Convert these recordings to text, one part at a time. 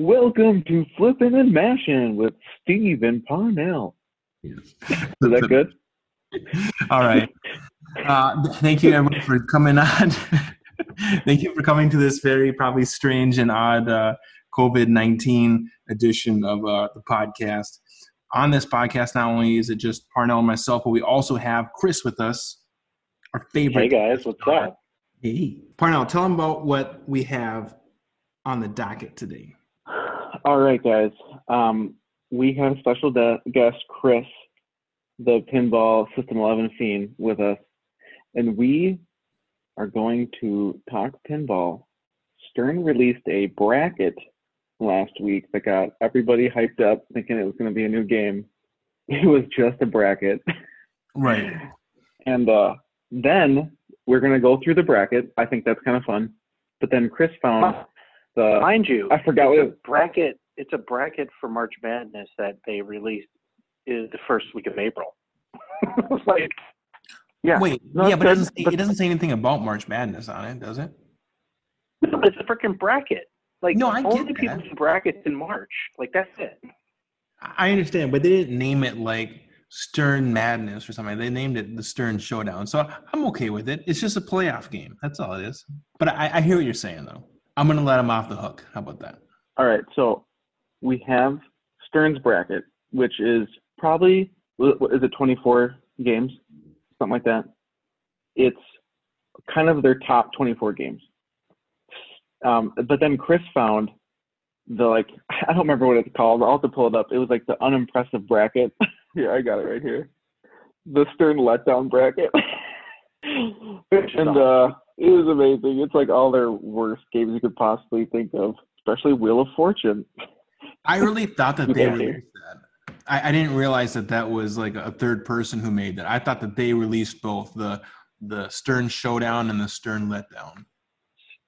Welcome to Flipping and Mashing with Steve and Parnell. Yes. Is that good? All right. Uh, thank you, everyone, for coming on. thank you for coming to this very probably strange and odd uh, COVID 19 edition of uh, the podcast. On this podcast, not only is it just Parnell and myself, but we also have Chris with us, our favorite. Hey guys, what's up? Hey. Parnell, tell them about what we have on the docket today. All right, guys. Um, we have special de- guest Chris, the Pinball System 11 fiend, with us, and we are going to talk pinball. Stern released a bracket last week that got everybody hyped up, thinking it was going to be a new game. It was just a bracket. Right. And uh, then we're going to go through the bracket. I think that's kind of fun. But then Chris found the. Mind you, I forgot what it's it a bracket. It's a bracket for March Madness that they released is the first week of April. It's like, Yeah. Wait, No, yeah, but it doesn't, say, but- it doesn't say anything about March Madness on it, does it? it's a freaking bracket. Like, No, I get only people that. do brackets in March. Like, that's it. I understand, but they didn't name it like Stern Madness or something. They named it the Stern Showdown. So I'm okay with it. It's just a playoff game. That's all it is. But I, I hear what you're saying, though. I'm going to let them off the hook. How about that? All right, so we have Stern's bracket, which is probably is it 24 games, something like that. It's kind of their top 24 games. Um, but then Chris found the like I don't remember what it's called. I'll have to pull it up. It was like the unimpressive bracket. here, I got it right here. The Stern letdown bracket. and uh, it was amazing. It's like all their worst games you could possibly think of, especially Wheel of Fortune. I really thought that they Yeah. released that. I, I didn't realize that that was like a third person who made that. I thought that they released both the the Stern Showdown and the Stern Letdown.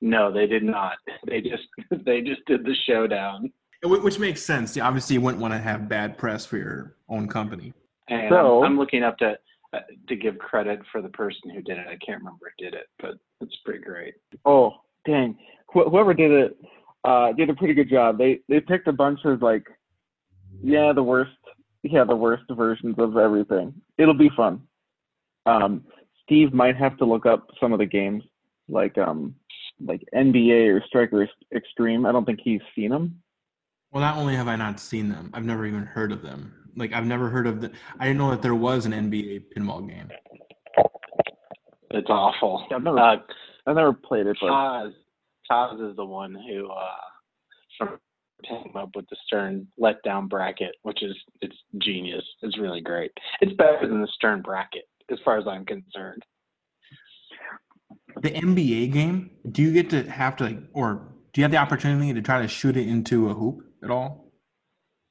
No, they did not. They just they just did the showdown. Which makes sense. Yeah, obviously, you wouldn't want to have bad press for your own company. And So- I'm, I'm looking up to uh, to give credit for the person who did it. I can't remember who did it, but it's pretty great. Oh, dang. Wh- whoever did it uh, did a pretty good job. They they picked a bunch of like, yeah, the worst, yeah, the worst versions of everything. It'll be fun. Um, Steve might have to look up some of the games, like um, like NBA or Striker Xtreme. I don't think he's seen them. Well, not only have I not seen them, I've never even heard of them. Like I've never heard of the. I didn't know that there was an NBA pinball game. It's awful. I've never, Uh, I've never played it, but Taz, Taz is the one who uh, came up with the Stern letdown bracket, which is it's genius. It's really great. It's better than the Stern bracket, as far as I'm concerned. The NBA game. Do you get to have to like, or do you have the opportunity to try to shoot it into a hoop at all?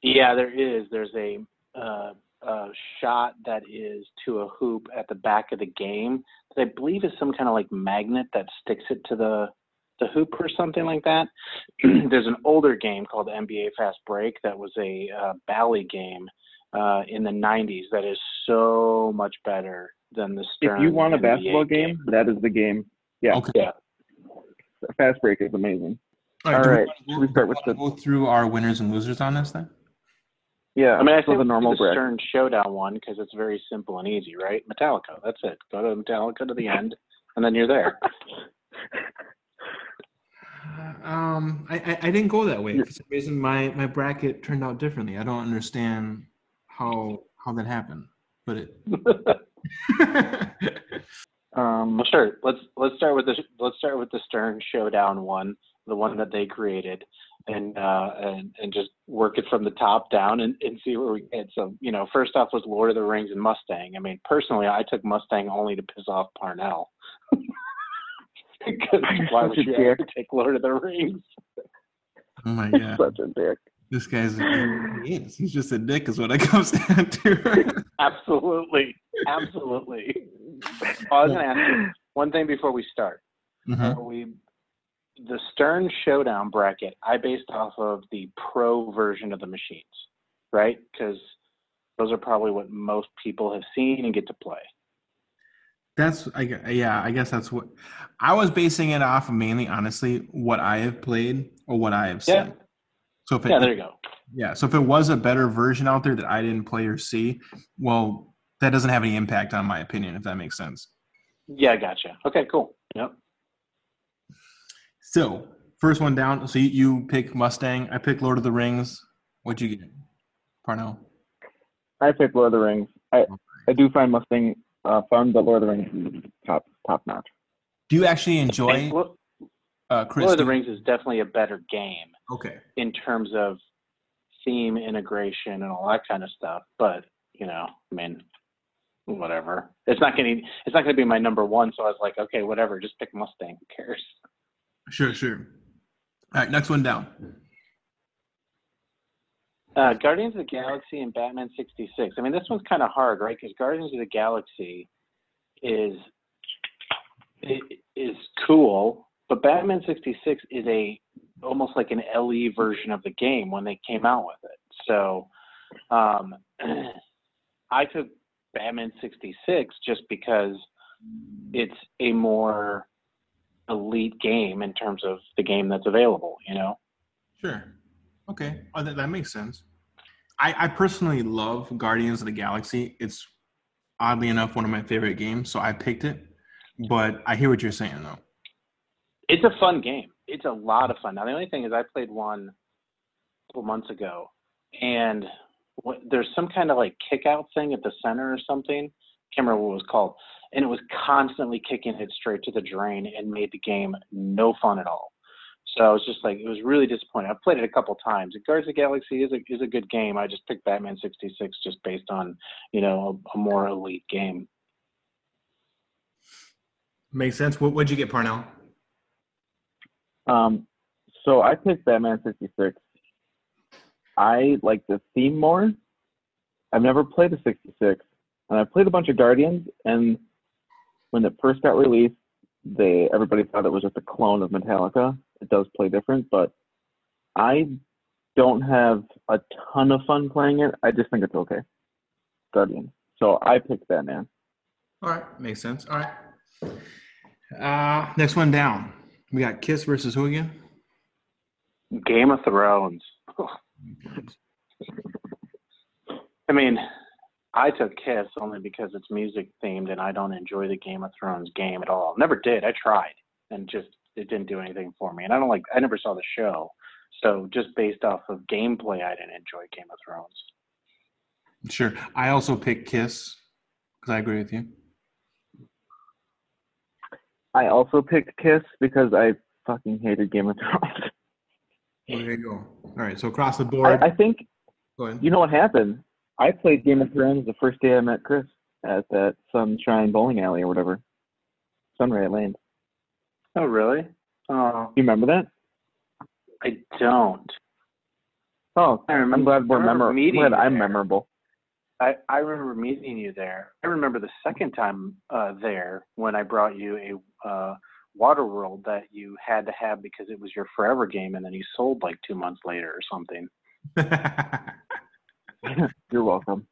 Yeah, there is. There's a, uh, a shot that is to a hoop at the back of the game that I believe is some kind of like magnet that sticks it to the the hoop or something like that. There's an older game called NBA Fast Break that was a uh, Bally game uh, in the 90s that is so much better than the if you want a NBA basketball game, that is the game. Yeah, Okay. Yeah. Fast Break is amazing. All All do we wanna should go- we start with do go through our winners and losers on this then? Yeah, I mean, I so think the normal the bracket. Stern Showdown one because it's very simple and easy, right? Metallica. That's it. Go to Metallica to the end, and then you're there. Um, I, I, I didn't go that way. Yeah. For some reason, my, my bracket turned out differently. I don't understand how how that happened, but it. Um, Well, sure. Let's let's start with the let's start with the Stern Showdown one, the one that they created, and uh, and and just work it from the top down and, and see where we get. So you know, first off was Lord of the Rings and Mustang. I mean, personally, I took Mustang only to piss off Parnell. Because why would you dick. ever take Lord of the Rings? oh my god, such a dick. this guy's he is. He's just a dick, is what it comes down to. Absolutely, absolutely. I was going to ask you one thing before we start. Mhm. Uh, we the Stern Showdown bracket I based off of the pro version of the machines, right? Because those are probably what most people have seen and get to play. That's I yeah, I guess that's what I was basing it off of mainly honestly what I have played or what I have seen. Yeah. So if it, Yeah, there you go. yeah, so if it was a better version out there that I didn't play or see, well, that doesn't have any impact on my opinion, if that makes sense. Yeah, gotcha. Okay, cool. Yep. So first one down. So you, you pick Mustang. I pick Lord of the Rings. What'd you get, Parnell? I picked Lord of the Rings. I I do find Mustang uh, fun, but Lord of the Rings is top top notch. Do you actually enjoy uh, Chris? Lord of the Rings is definitely a better game Okay. in terms of theme integration and all that kind of stuff. But you know, I mean, whatever. It's not getting. It's not going to be my number one. So I was like, okay, whatever. Just pick Mustang. Who cares? Sure, sure. All right, next one down. Uh, Guardians of the Galaxy and Batman 66. I mean, this one's kind of hard, right? Because Guardians of the Galaxy is is cool, but Batman 66 is a almost like an LE version of the game when they came out with it. So, um, I took Batman 66 just because it's a more elite game in terms of the game that's available. You know. Sure. Okay. Oh, that, that makes sense. I, I personally love Guardians of the Galaxy. It's oddly enough one of my favorite games, so I picked it. But I hear what you're saying, though. It's a fun game. It's a lot of fun. Now the only thing is, I played one a couple months ago, and what, there's some kind of like kick out thing at the center or something. Can't remember what it was called, and it was constantly kicking it straight to the drain and made the game no fun at all. So I was just like, it was really disappointing. I've played it a couple times. Guardians of the Galaxy is a is a good game. I just picked Batman '66 just based on you know a, a more elite game. Makes sense. What would you get, Parnell? Um, so I picked Batman 66. I like the theme more. I've never played the 66, and I played a bunch of Guardians. And when it first got released, they everybody thought it was just a clone of Metallica. It does play different, but I don't have a ton of fun playing it. I just think it's okay. Guardian. So I picked Batman. All right. Makes sense. All right. Uh, next one down. We got Kiss versus who again? Game of Thrones. I mean, I took Kiss only because it's music themed, and I don't enjoy the Game of Thrones game at all. Never did. I tried, and just it didn't do anything for me. And I don't like. I never saw the show, so just based off of gameplay, I didn't enjoy Game of Thrones. Sure. I also picked Kiss because I agree with you. I also picked Kiss because I fucking hated Game of Thrones. There you go. All right. So across the board. I, I think go ahead. you know what happened. I played Game of Thrones the first day I met Chris at that Sunshine Bowling Alley or whatever, Sunray Lane. Oh, really? Oh, You remember that? I don't. Oh, I remember- I'm glad we're remember memorable. meeting glad I'm there. memorable. I, I remember meeting you there. I remember the second time uh, there when I brought you a uh, Water World that you had to have because it was your forever game, and then you sold like two months later or something. You're welcome.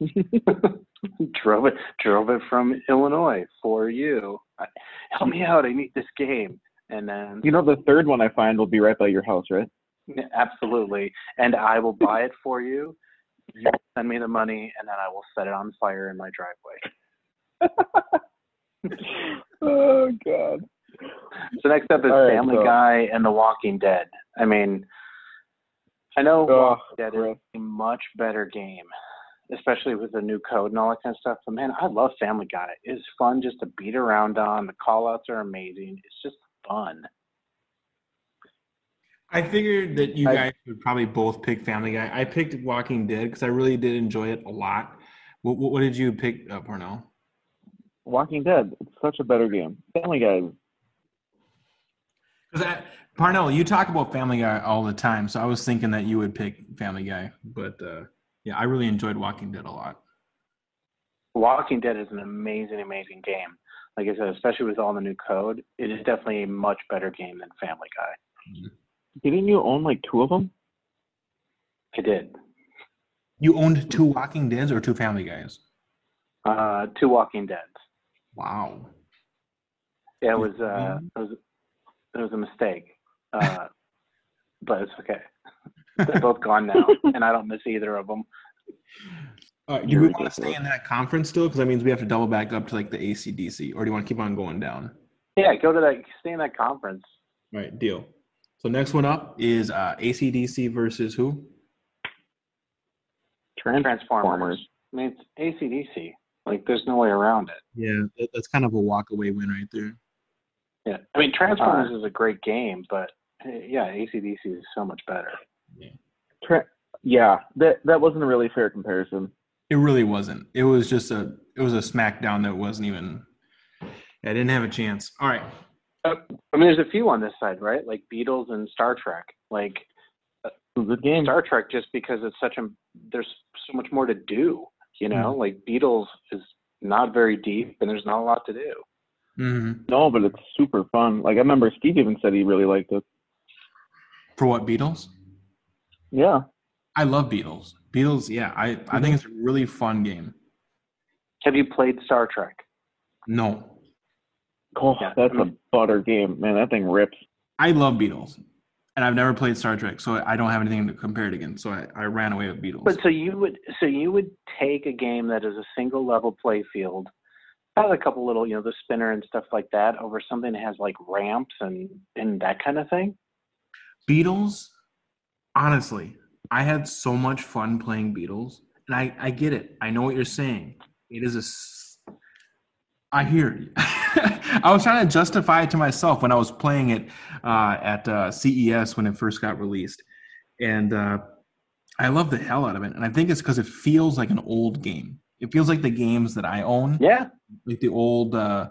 drove it, drove it from Illinois for you. Help me out! I need this game. And then You know the third one I find will be right by your house, right? absolutely, and I will buy it for you. You send me the money, and then I will set it on fire in my driveway. oh God. So next up is right, Family so- Guy and The Walking Dead. I mean, I know Oh, Dead is a much better game, especially with the new code and all that kind of stuff. But man, I love Family Guy. It's fun just to beat around on. The call outs are amazing. It's just fun. I figured that you I- guys would probably both pick Family Guy. I picked Walking Dead because I really did enjoy it a lot. What, what, what did you pick, uh, Parnell? Walking Dead. It's such a better game. Family Guy. Because Parnell, you talk about Family Guy all the time, so I was thinking that you would pick Family Guy. But uh, yeah, I really enjoyed Walking Dead a lot. Walking Dead is an amazing, amazing game. Like I said, especially with all the new code, it is definitely a much better game than Family Guy. Didn't you own like two of them? I did. You owned two Walking Deads or two Family Guys? Uh, two Walking Deads. Wow. Yeah, it was uh, it was it was a mistake, uh, but it's okay. They're both gone now, and I don't miss either of them. Uh, do we want to stay in that conference still? Because that means we have to double back up to like the ACDC, or do you want to keep on going down? Yeah, go to that. Stay in that conference. All right, deal. So next one up is uh, ACDC versus who? Transformers. Transformers. I mean, it's ACDC. Like, there's no way around it. Yeah, that's kind of a walk-away win right there. Yeah, I mean, Transformers uh, is a great game, but yeah, ACDC is so much better. Yeah. Tra- yeah, that that wasn't a really fair comparison. It really wasn't. It was just a it was a smackdown that wasn't even. I didn't have a chance. All right. Uh, I mean, there's a few on this side, right? Like Beatles and Star Trek. Like the game Star Trek, just because it's such a there's so much more to do. You know, mm-hmm. like Beatles is not very deep, and there's not a lot to do. Mm-hmm. No, but it's super fun. Like I remember Steve even said he really liked it. For what Beatles? Yeah. I love Beatles. Beatles, yeah, I, mm-hmm. I think it's a really fun game. Have you played Star Trek? No. Oh, yeah. that's a butter game, man. That thing rips. I love Beatles, and I've never played Star Trek, so I don't have anything to compare it against. So I, I ran away with Beatles. But so you would so you would take a game that is a single level play field, has a couple little you know the spinner and stuff like that, over something that has like ramps and and that kind of thing. Beatles, honestly, I had so much fun playing Beatles, and I I get it. I know what you're saying. It is a I hear you. I was trying to justify it to myself when I was playing it uh, at uh, CES when it first got released, and uh, I love the hell out of it. And I think it's because it feels like an old game. It feels like the games that I own. Yeah, like the old, uh,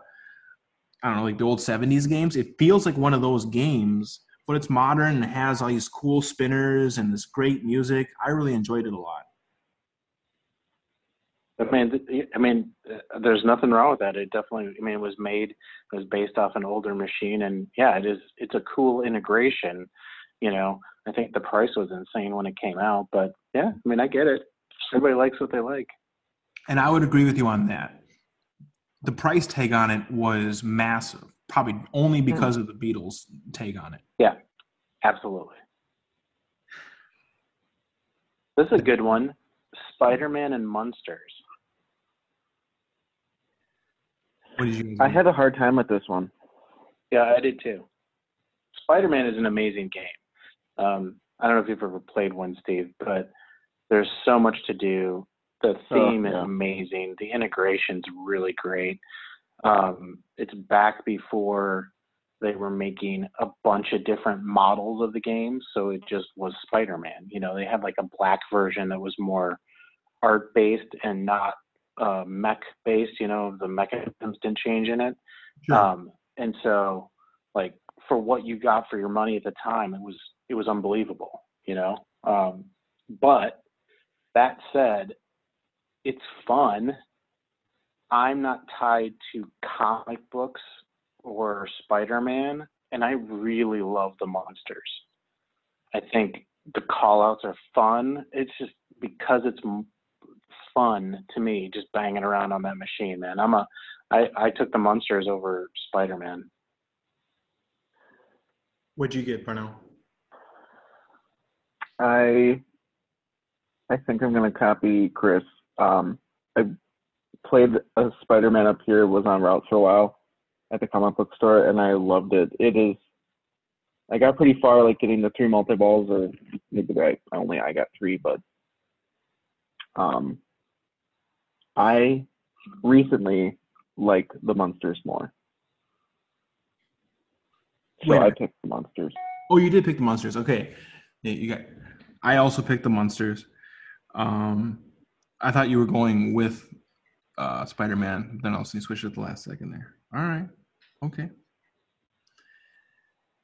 I don't know, like the old '70s games. It feels like one of those games, but it's modern and has all these cool spinners and this great music. I really enjoyed it a lot. I mean, I mean, uh, there's nothing wrong with that. It definitely, I mean, it was made, it was based off an older machine, and yeah, it is. It's a cool integration. You know, I think the price was insane when it came out, but yeah, I mean, I get it. Everybody likes what they like. And I would agree with you on that. The price tag on it was massive, probably only hmm. because of the Beatles tag on it. Yeah, absolutely. This is a good one. Spider-Man and Munsters. What did you? I had a hard time with this one. Yeah, I did too. Spider Man is an amazing game. Um, I don't know if you've ever played one, Steve, but there's so much to do. The oh, theme oh, yeah. is amazing. The integration's really great. Um, it's back before they were making a bunch of different models of the game, so it just was Spider-Man. You know, they had like a black version that was more art based and not uh, mech based. You know, the mechanisms didn't change in it. Sure. Um, and so, like for what you got for your money at the time, it was it was unbelievable. You know, um, but that said, it's fun. I'm not tied to comic books or Spider-Man, and I really love the Munsters. I think the callouts are fun. It's just because it's fun to me just banging around on that machine, man. I'm a I, I took the Munsters over Spider Man. What'd you get, Parnell? I I think I'm gonna copy Chris. Um, I played a Spider Man up here, was on route for a while at the comic book store, and I loved it. It is. I got pretty far, like getting the three multi balls, or maybe I only I got three, but um, I recently like the Munsters more. So Wait. I picked the Munsters. Oh, you did pick the Munsters. Okay. Yeah, you got I also picked the Munsters. Um I thought you were going with uh Spider-Man, then I also you switched at the last second there. All right. Okay.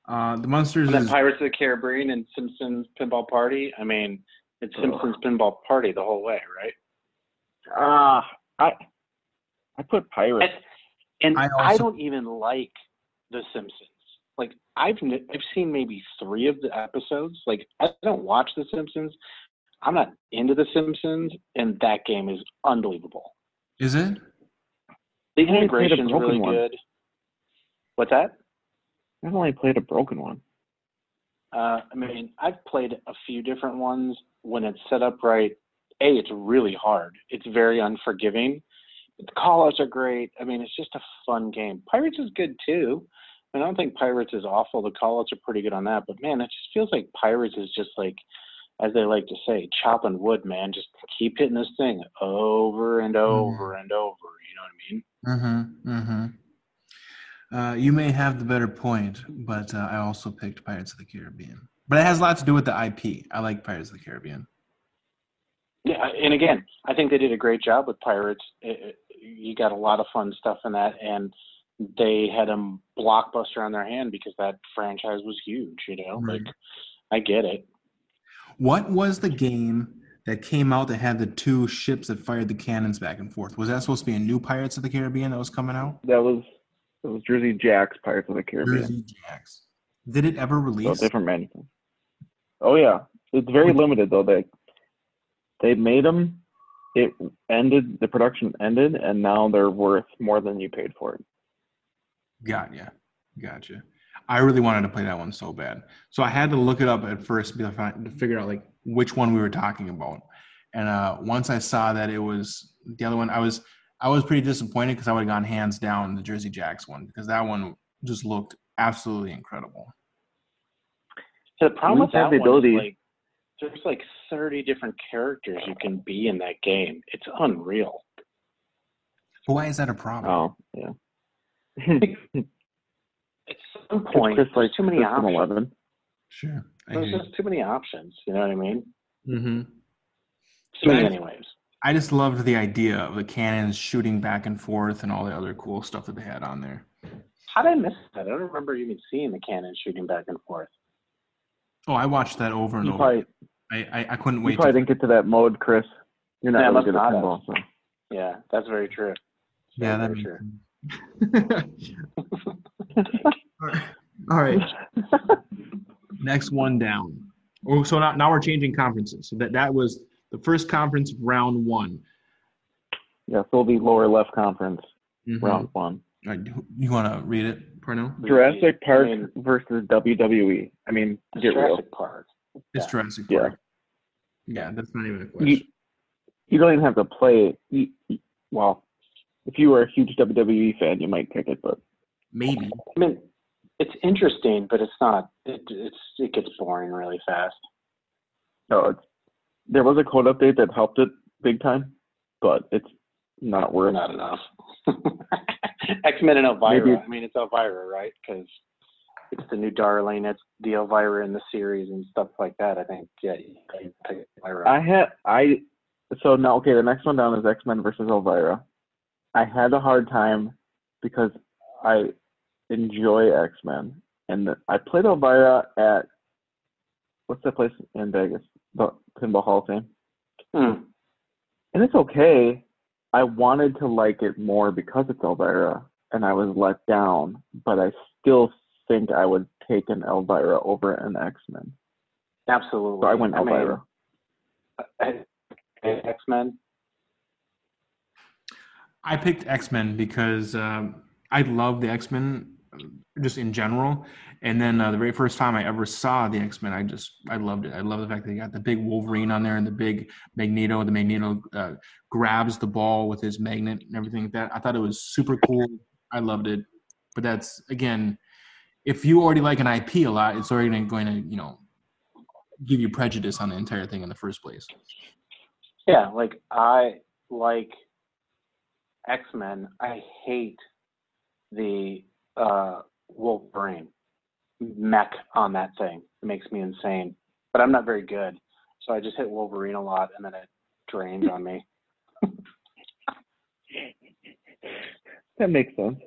Uh the Munsters. and then is Pirates of the Caribbean and Simpsons Pinball Party. I mean, it's Simpsons Pinball Party the whole way, right? Ah, uh, I I put pirates. And, and I, also, I, don't even like The Simpsons. Like I've I've seen maybe three of the episodes. Like I don't watch The Simpsons. I'm not into The Simpsons, and that game is unbelievable. Is it? The integration's really one. good. What's that? I've only played a broken one. Uh, I mean, I've played a few different ones. When it's set up right, a it's really hard. It's very unforgiving. The callouts are great. I mean, it's just a fun game. Pirates is good too. I don't think Pirates is awful. The callouts are pretty good on that. But man, it just feels like Pirates is just like, as they like to say, chopping wood, man. Just keep hitting this thing over and over mm. and over. You know what I mean? Mm-hmm. Mm-hmm. Uh, you may have the better point, but uh, I also picked Pirates of the Caribbean. But it has a lot to do with the IP. I like Pirates of the Caribbean. Yeah, and again, I think they did a great job with Pirates. It, it, you got a lot of fun stuff in that, and they had a blockbuster on their hand because that franchise was huge. You know, right. like I get it. What was the game that came out that had the two ships that fired the cannons back and forth? Was that supposed to be a new Pirates of the Caribbean that was coming out? That was it was Jersey Jack's Pirates of the Caribbean. Jersey Jack's. Did it ever release? Different manufacturer. Oh yeah, it's very limited though. They they made them. It ended. The production ended, and now they're worth more than you paid for it. Got ya. Gotcha. I really wanted to play that one so bad, so I had to look it up at first to figure out like which one we were talking about. And uh, once I saw that it was the other one, I was I was pretty disappointed because I would have gone hands down the Jersey Jacks one because that one just looked absolutely incredible. So the problem with that the ability, one is like there's like 30 different characters you can be in that game. It's unreal. But why is that a problem? Oh, yeah. At some point, there's like too many options. 11. Sure. I there's just too many options. You know what I mean? Mm-hmm. Too many, anyways. I just loved the idea of the cannons shooting back and forth and all the other cool stuff that they had on there. How did I miss that? I don't remember even seeing the cannons shooting back and forth. Oh, I watched that over and you over. Probably, I, I, I couldn't wait. You probably didn't get to that mode, Chris. You're not yeah, really good at pinball. So. Yeah, that's very true. That's yeah, that's true. all right. Next one down. Oh, so now, now we're changing conferences. So that that was the first conference round one. Yeah, so it'll be lower left conference, mm-hmm. round one. All right, you want to read it, Parnell? Jurassic Park I mean, versus WWE. I mean, get Jurassic real. Park. It's yeah. Jurassic Park. Yeah. yeah, that's not even a question. You, you don't even have to play it. You, well, if you were a huge WWE fan, you might pick it, but maybe. I mean, it's interesting, but it's not. It, it's it gets boring really fast. No, it's there was a code update that helped it big time, but it's not worth. Not enough. X Men and Elvira. Maybe. I mean, it's Elvira, right? Because it's the new darling. It's the Elvira in the series and stuff like that. I think. Yeah. Elvira. I had I. So now, okay, the next one down is X Men versus Elvira. I had a hard time because I enjoy X Men, and I played Elvira at what's that place in Vegas? The Pinball Hall of Fame. Hmm. And it's okay. I wanted to like it more because it's Elvira, and I was let down. But I still think I would take an Elvira over an X Men. Absolutely. So I went Elvira. X Men. I picked X Men because um, I love the X Men just in general. And then uh, the very first time I ever saw the X Men, I just I loved it. I love the fact that they got the big Wolverine on there and the big Magneto. The Magneto uh, grabs the ball with his magnet and everything like that. I thought it was super cool. I loved it. But that's again, if you already like an IP a lot, it's already going to you know give you prejudice on the entire thing in the first place. Yeah, like I like X Men. I hate the uh, Wolverine mech on that thing. It makes me insane. But I'm not very good, so I just hit Wolverine a lot, and then it drains on me. that makes sense.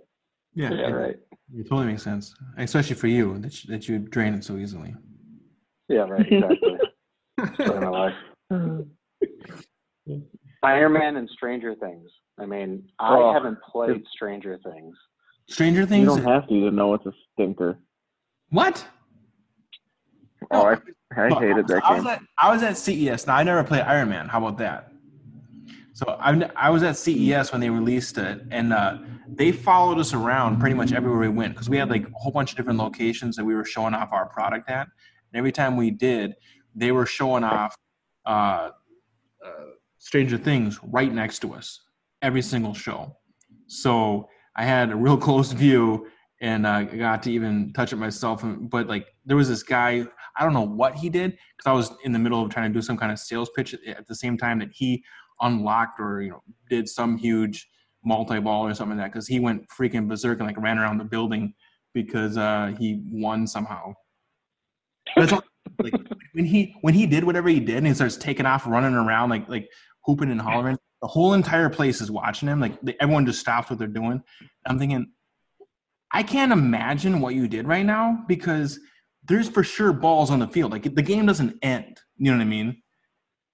Yeah, yeah it, right. It totally makes sense, especially for you that you, that you drain it so easily. Yeah, right. Exactly. my life. Iron Man and Stranger Things. I mean, I oh, haven't played Stranger Things. Stranger Things. You don't have to to know it's a stinker. What? Oh, I, I hated that I game. Was at, I was at CES. Now I never played Iron Man. How about that? So I, I was at CES when they released it, and uh, they followed us around pretty much everywhere we went because we had like a whole bunch of different locations that we were showing off our product at. And every time we did, they were showing off uh, uh, Stranger Things right next to us every single show. So I had a real close view and uh, got to even touch it myself. But like, there was this guy. I don't know what he did because I was in the middle of trying to do some kind of sales pitch at the same time that he unlocked or you know did some huge multi-ball or something like that because he went freaking berserk and like ran around the building because uh, he won somehow. All, like when he when he did whatever he did and he starts taking off running around like like hooping and hollering the whole entire place is watching him like everyone just stops what they're doing. I'm thinking i can't imagine what you did right now because there's for sure balls on the field. Like the game doesn't end you know what i mean?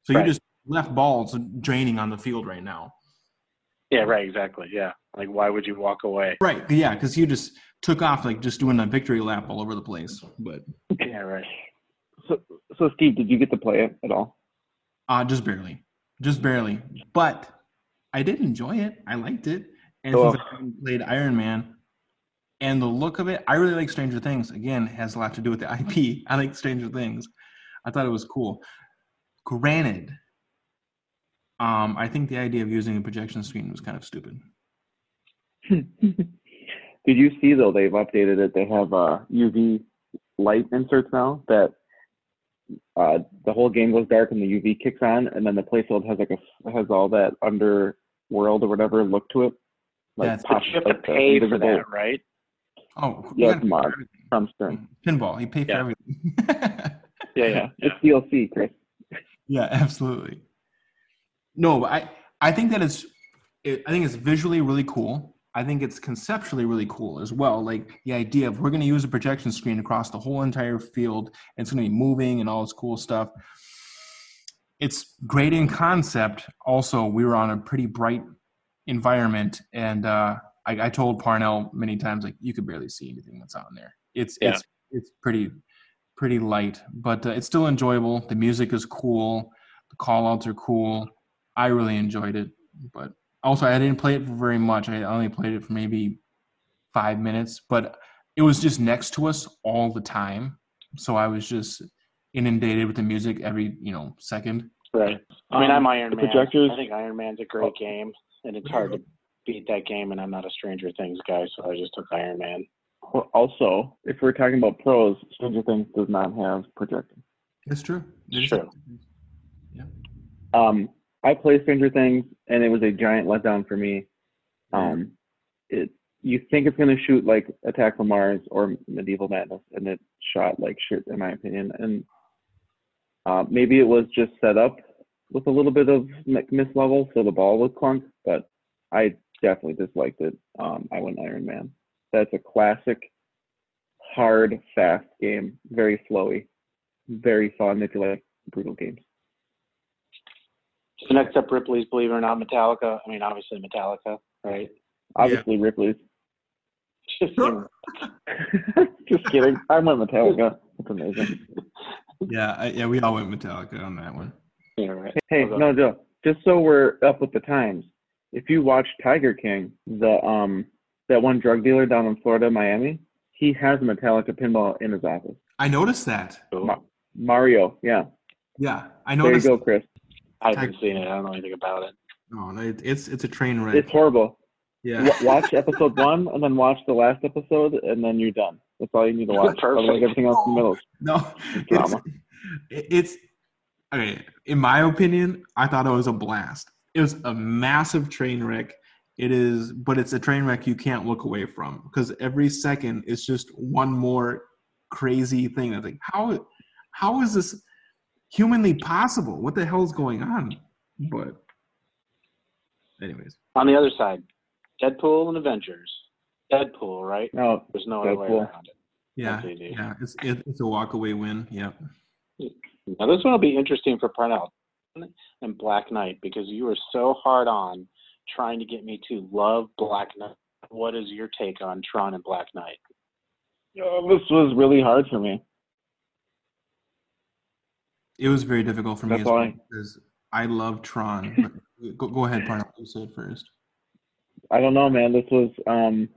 So right. you just left balls draining on the field right now. Yeah right exactly yeah. Like why would you walk away? Right yeah because you just took off like just doing a victory lap all over the place but yeah right. So, so Steve, did you get to play it at all? Uh, just barely, just barely. But I did enjoy it. I liked it, and oh. since I played Iron Man, and the look of it, I really like Stranger Things. Again, has a lot to do with the IP. I like Stranger Things. I thought it was cool. Granted, um, I think the idea of using a projection screen was kind of stupid. Did you see though? They've updated it. They have uh, UV light inserts now that uh, the whole game goes dark and the UV kicks on, and then the playfield has like a has all that underworld or whatever look to it. Like yeah, pop, you have like to pay for that, right? Oh, yeah, it's mod from Stern. Pinball, you pay for yeah. everything. yeah, yeah, it's DLC, Chris. Yeah, absolutely. No, I I think that it's it, I think it's visually really cool. I think it's conceptually really cool as well. Like the idea of we're going to use a projection screen across the whole entire field, and it's going to be moving and all this cool stuff. It's great in concept. Also, we were on a pretty bright environment, and uh, I, I, told Parnell many times like you could barely see anything that's on there. It's yeah. it's it's pretty pretty light, but uh, it's still enjoyable. The music is cool. The call outs are cool. I really enjoyed it, but also I didn't play it for very much. I only played it for maybe five minutes, but it was just next to us all the time. So I was just inundated with the music every you know second. Right. I mean, I'm um, Iron Man. Projectors. I think Iron Man's a great game, and it's hard to beat that game. And I'm not a Stranger Things guy, so I just took Iron Man. Well, also, if we're talking about pros, Stranger Things does not have projecting. That's true. It's true. Yeah. Um, I play Stranger Things, and it was a giant letdown for me. Um, it you think it's going to shoot like Attack from Mars or Medieval Madness, and it shot like shit, in my opinion. And uh, maybe it was just set up with a little bit of miss level, so the ball was clunked. But I definitely disliked it. Um, I went Iron Man. That's a classic, hard, fast game. Very flowy, very fun if you like brutal games. So next up, Ripley's Believe It or Not Metallica. I mean, obviously Metallica, right? Obviously yeah. Ripley's. Just, Just kidding. I went Metallica. That's amazing. Yeah, I, yeah, we all went Metallica on that one. Yeah, right. Hey, no, Joe. Just so we're up with the times, if you watch Tiger King, the um that one drug dealer down in Florida, Miami, he has a Metallica pinball in his office. I noticed that. Ma- Mario, yeah. Yeah, I noticed. There you go, Chris. I haven't seen it. I don't know anything about it. No, it's it's a train wreck. It's horrible. Yeah. Watch episode one and then watch the last episode and then you're done. That's all you need to watch. Perfect. Like everything else in the middle. No, it's, it's okay. In my opinion, I thought it was a blast. It was a massive train wreck. It is, but it's a train wreck you can't look away from because every second is just one more crazy thing. I think how how is this humanly possible. What the hell is going on? But, anyways. On the other side, Deadpool and Avengers. Deadpool, right? No, there's no other way around it. Yeah, yeah, it's it, it's a walkaway win. Yep. Now this one will be interesting for Parnell and Black Knight because you were so hard on trying to get me to love Black Knight. What is your take on Tron and Black Knight? Oh, this was really hard for me. It was very difficult for me as well because I love Tron. go, go ahead, Parnell. You said first. I don't know, man. This was um.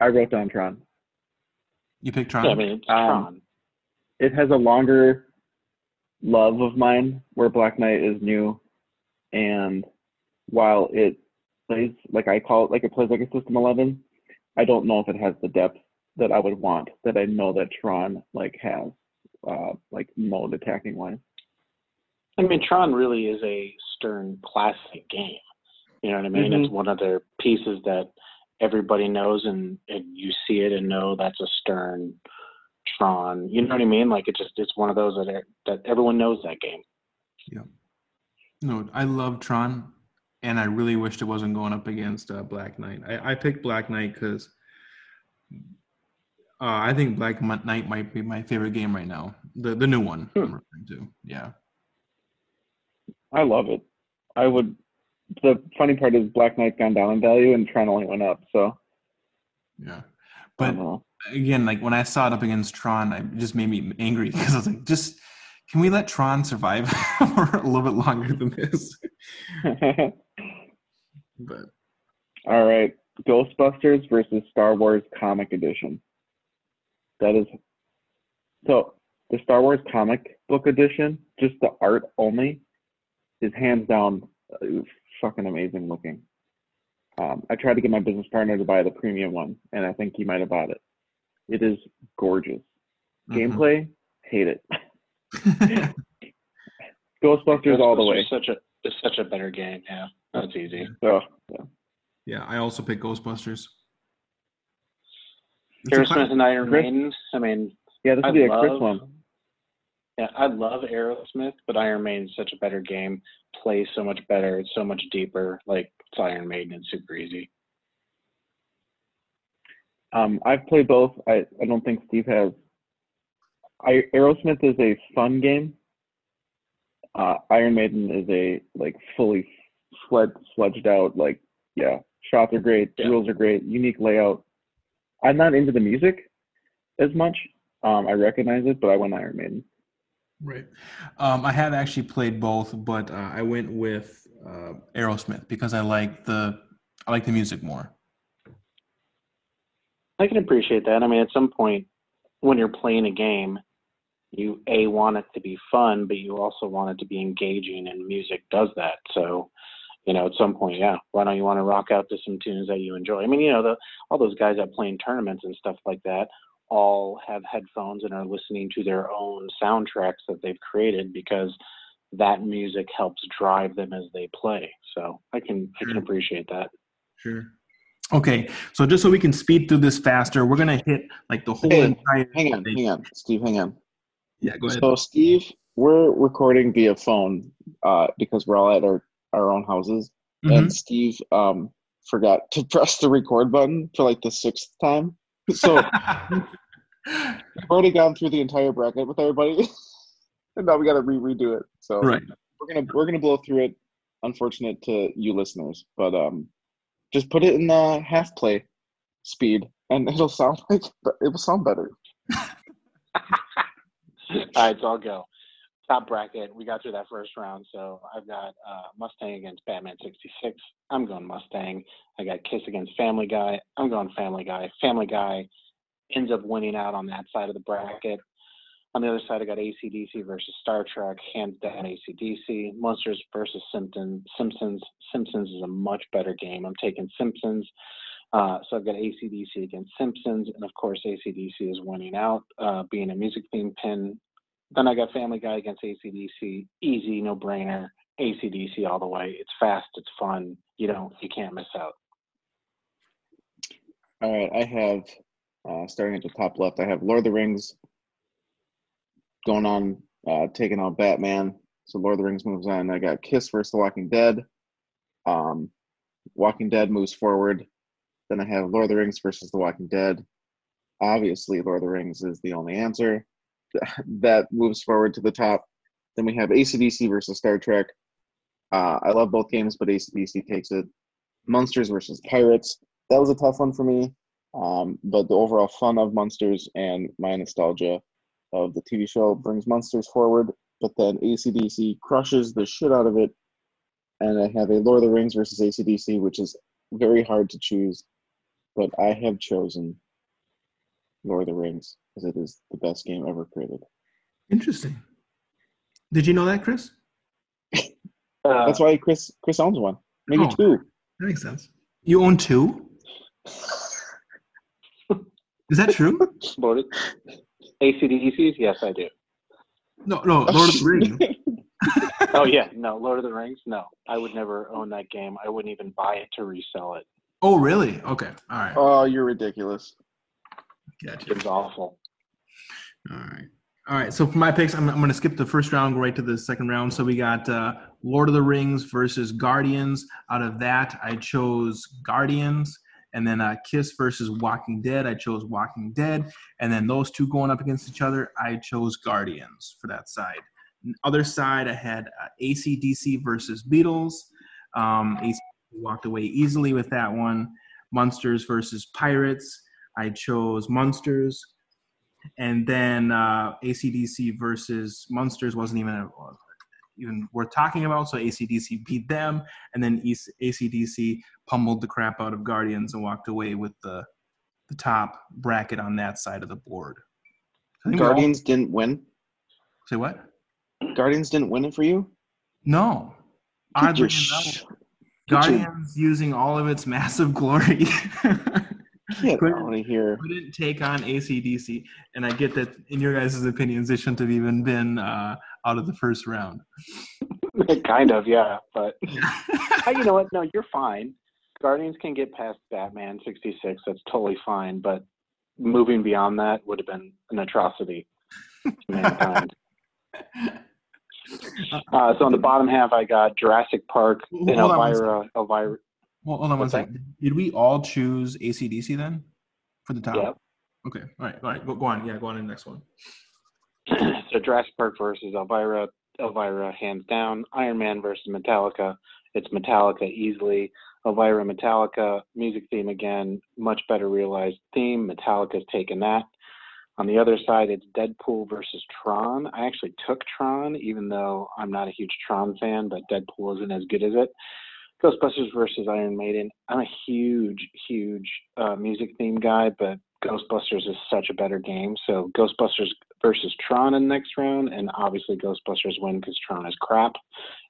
I wrote down Tron. You picked Tron. Yeah, I mean, it's um, Tron. it has a longer love of mine where Black Knight is new, and while it plays like I call it like it plays like a System 11, I don't know if it has the depth that I would want that I know that Tron like has, uh, like mode attacking wise. I mean, Tron really is a Stern classic game. You know what I mean? Mhm. It's one of their pieces that everybody knows, and, and you see it and know that's a Stern Tron. You know what I mean? Like it just it's one of those that that everyone knows that game. Yeah. No, I love Tron, and I really wished it wasn't going up against uh, Black Knight. I, I picked Black Knight because uh, I think Black Knight might be my favorite game right now. The the new one I'm Hmm. referring to. Yeah. I love it. I would. The funny part is Black Knight gone down in value and Tron only went up. So Yeah. But again, like when I saw it up against Tron, it just made me angry because I was like, just can we let Tron survive for a little bit longer than this? But All right, Ghostbusters versus Star Wars Comic Edition. That is so the Star Wars comic book edition, just the art only, is hands down uh, fucking amazing looking. Um, I tried to get my business partner to buy the premium one, and I think he might have bought it. It is gorgeous. mhm. Gameplay, hate it. Ghostbusters all the way. Ghostbusters is Such a it's such a better game. Yeah, that's easy. So, yeah, I also pick Ghostbusters. Aerosmith and Iron? Maiden. I mean, yeah, this would be a Chris one. Yeah, I love Aerosmith, but Iron Maiden's such a better game. Plays so much better. It's so much deeper. Like it's Iron Maiden. It's super easy. Um, I've played both. I, I don't think Steve has. I, Aerosmith is a fun game. Uh, Iron Maiden is a like fully fled, fledged out like yeah. Shots are great, Yeah. rules are great, unique layout. I'm not into the music as much. Um, I recognize it, but I went Iron Maiden. Right. Um, I have actually played both, but uh, I went with uh, Aerosmith because I like the I like the music more. I can appreciate that. I mean, at some point, when you're playing a game, you a want it to be fun, but you also want it to be engaging, and music does that. So, you know, at some point, yeah, why don't you want to rock out to some tunes that you enjoy? I mean, you know, the all those guys that play in tournaments and stuff like that all have headphones and are listening to their own soundtracks that they've created because that music helps drive them as they play. So I can I can appreciate that. Sure. Okay, so just so we can speed through this faster, we're gonna hit like the whole Hey, entire. Hang on, hang on, Steve, hang on. Yeah, go ahead. So Steve, we're recording via phone uh, because we're all at our, our own houses. Mhm. and Steve um, forgot to press the record button for like the sixth time. So we've already gone through the entire bracket with everybody, and now we got to re- redo it. So right. we're gonna we're gonna blow through it. Unfortunate to you listeners, but um, just put it in the half play speed, and it'll sound like it will sound better. All right, so I'll go. Top bracket. We got through that first round, so I've got uh, Mustang against Batman 66. I'm going Mustang. I got Kiss against Family Guy. I'm going Family Guy. Family Guy ends up winning out on that side of the bracket. On the other side, I got ACDC versus Star Trek. Hands down, ACDC. Munsters versus Simpsons. Simpsons. Simpsons is a much better game. I'm taking Simpsons. Uh, so I've got ACDC against Simpsons, and of course ACDC is winning out, uh, being a music theme pin. Then I got Family Guy against ACDC, easy, no brainer. ACDC all the way. It's fast, it's fun. You don't, you can't miss out. All right, I have uh, starting at the top left. I have Lord of the Rings going on, uh, taking out Batman. So Lord of the Rings moves on. I got Kiss versus The Walking Dead. Um, Walking Dead moves forward. Then I have Lord of the Rings versus The Walking Dead. Obviously, Lord of the Rings is the only answer. that moves forward to the top. Then we have ACDC versus Star Trek. Uh, I love both games, but ACDC takes it. Munsters versus Pirates. That was a tough one for me. Um, but the overall fun of Munsters and my nostalgia of the TV show brings Munsters forward. But then ACDC crushes the shit out of it. And I have a Lord of the Rings versus ACDC, which is very hard to choose. But I have chosen Lord of the Rings because it is the best game ever created. Interesting. Did you know that, Chris? Uh, That's why Chris Chris owns one, maybe Oh. two. That makes sense. You own two? Is that true? Lord, ACDCs? Yes, I do. No, no, Lord of the Rings. Oh yeah, no, Lord of the Rings. No, I would never own that game. I wouldn't even buy it to resell it. Oh, really? Okay. All right. oh, you're ridiculous. Gotcha. It's awful. All right. All right. So for my picks, I'm, I'm going to skip the first round, go right to the second round. So we got uh, Lord of the Rings versus Guardians. Out of that, I chose Guardians. And then uh, Kiss versus Walking Dead. I chose Walking Dead. And then those two going up against each other, I chose Guardians for that side. Other side, I had uh, ACDC versus Beatles. Um, AC walked away easily with that one. Munsters versus Pirates. I chose Munsters and then uh, ACDC versus Munsters wasn't even a, even worth talking about. So ACDC beat them, and then ACDC pummeled the crap out of Guardians and walked away with the the top bracket on that side of the board. We all- Guardians didn't win. say what? Guardians didn't win it for you. No. Get Oddly enough, sh- get your- Guardians using all of its massive glory. Get Couldn't- out of here. couldn't take on ACDC, and I get that in your guys' opinions, they shouldn't have even been uh, out of the first round. kind of, yeah. But you know what? No, you're fine. Guardians can get past Batman 66. That's totally fine. But moving beyond that would have been an atrocity to mankind. Uh, so on the bottom half, I got Jurassic Park and Hold on Elvira. Elvira. Well, hold on one that? Did we all choose ACDC then for the top? Yep. Okay. All right. All right. Go, go on. Yeah. Go on to the next one. so Jurassic Park versus Elvira. Elvira, hands down. Iron Man versus Metallica. It's Metallica easily. Elvira, Metallica. Music theme again. Much better realized theme. Metallica's taken that. On the other side, it's Deadpool versus Tron. I actually took Tron, even though I'm not a huge Tron fan, but Deadpool isn't as good as it. Ghostbusters versus Iron Maiden. I'm a huge, huge uh, music theme guy, but Ghostbusters is such a better game. So Ghostbusters versus Tron in the next round, and obviously Ghostbusters win because Tron is crap.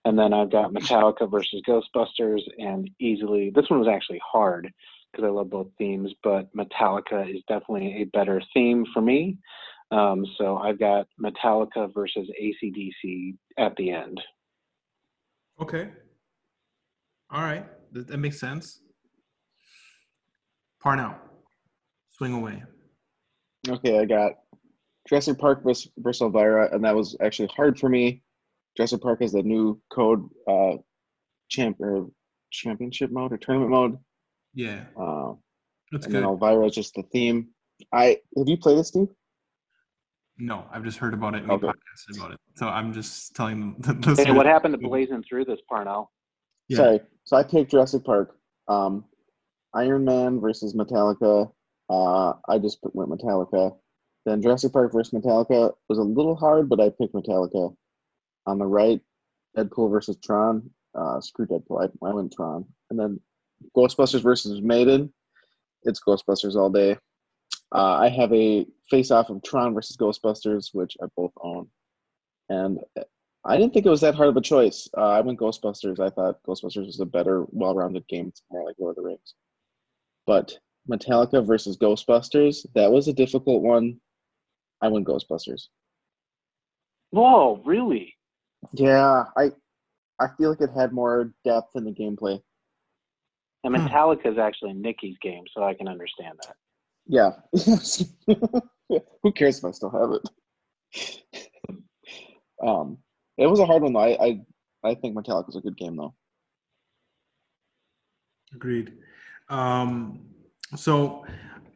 And then I've got Metallica versus Ghostbusters, and easily this one was actually hard because I love both themes, but Metallica is definitely a better theme for me. Um, so I've got Metallica versus ACDC at the end. Okay. All right. That, that makes sense. Parnell, swing away. Okay, I got Jurassic Park versus, versus Elvira, and that was actually hard for me. Jurassic Park is the new code uh, champ or championship mode or tournament mode, Yeah. uh, That's and good. then Elvira is just the theme. I have you played this, Steve? No, I've just heard about it and we Okay. podcasted about it. So I'm just telling the the Hey, what happened to blazing through this, Parnell? Yeah. Sorry. So I picked Jurassic Park. Um, Iron Man versus Metallica. Uh, I just went Metallica. Then Jurassic Park versus Metallica was a little hard, but I picked Metallica. On the right, Deadpool versus Tron. Uh, screw Deadpool. I, I went Tron. And then Ghostbusters versus Maiden. It's Ghostbusters all day. Uh, I have a face-off of Tron versus Ghostbusters, which I both own. And I didn't think it was that hard of a choice. Uh, I went Ghostbusters. I thought Ghostbusters was a better, well-rounded game. It's more like Lord of the Rings. But Metallica versus Ghostbusters, that was a difficult one. I went Ghostbusters. Whoa, really? Yeah, I, I feel like it had more depth in the gameplay. And Hmm. Metallica is actually Nikki's game, so I can understand that. Yeah. Who cares if I still have it? um, it was a hard one though. I, I, I think Metallica's a good game though. Agreed. Um, so,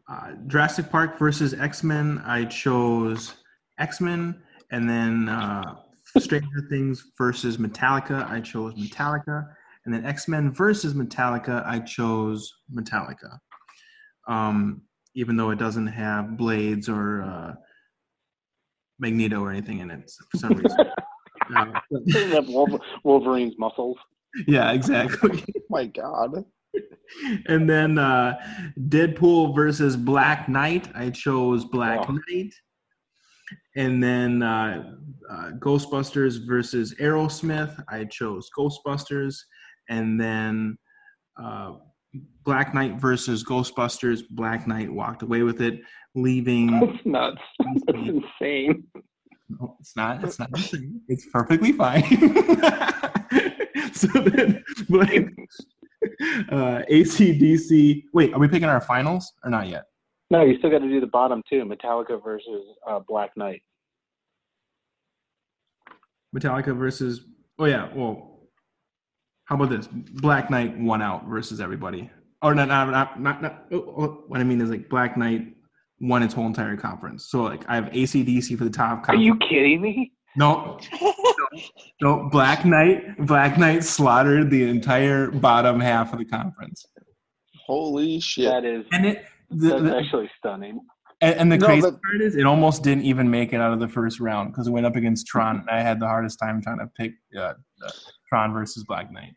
uh, Jurassic Park versus X Men, I chose X Men, and then uh, Stranger Things versus Metallica, I chose Metallica, and then X Men versus Metallica, I chose Metallica. Um, even though it doesn't have blades or uh, Magneto or anything in it for some reason. But- Doesn't have Wolver- Wolverine's muscles. yeah, exactly. my God. and then uh, Deadpool versus Black Knight. I chose Black Oh. Knight. and then uh, uh, Ghostbusters versus Aerosmith. I chose Ghostbusters, and then uh, Black Knight versus Ghostbusters. Black Knight walked away with it, leaving. That's nuts. That's insane. No, it's not. It's not. It's perfectly fine. so then, like, uh, ACDC. Wait, are we picking our finals or not yet? No, you still got to do the bottom two: Metallica versus uh, Black Knight. Metallica versus. Oh yeah. Well, how about this? Black Knight one out versus everybody. Or not. Not. Not. not, not oh, oh, what I mean is like Black Knight won its whole entire conference. So like I have ACDC for the top. Are you kidding me? No. no. Black Knight. Black Knight slaughtered the entire bottom half of the conference. Holy shit! That is And it. The, that's the- actually stunning. And, and the No, crazy but- part is, it almost didn't even make it out of the first round because it went up against Tron. And I had the hardest time trying to pick uh, uh, Tron versus Black Knight.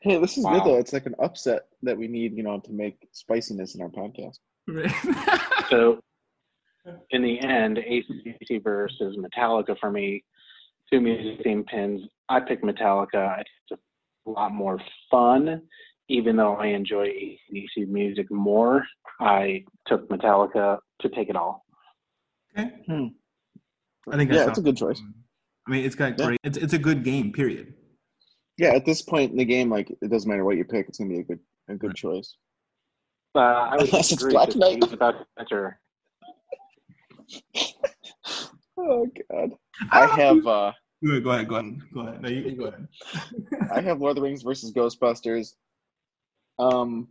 Hey, this is Wow. good though. It's like an upset that we need, you know, to make spiciness in our podcast. So, in the end, ACDC versus Metallica for me, two music theme pins. I picked Metallica. It's a lot more fun, even though I enjoy ACDC music more. I took Metallica to take it all. okay. Hmm. I think Yeah, that's it's a good choice. I mean, it's got Yeah. great. It's it's a good game. Period. Yeah, at this point in the game, like it doesn't matter what you pick, it's gonna be a good a good choice. Uh, I would Unless it's agree Black with Knight. Steve about better. Oh god. I have uh Go ahead. Go ahead. Go ahead. Go ahead. No, you can go ahead. I have Lord of the Rings versus Ghostbusters. Um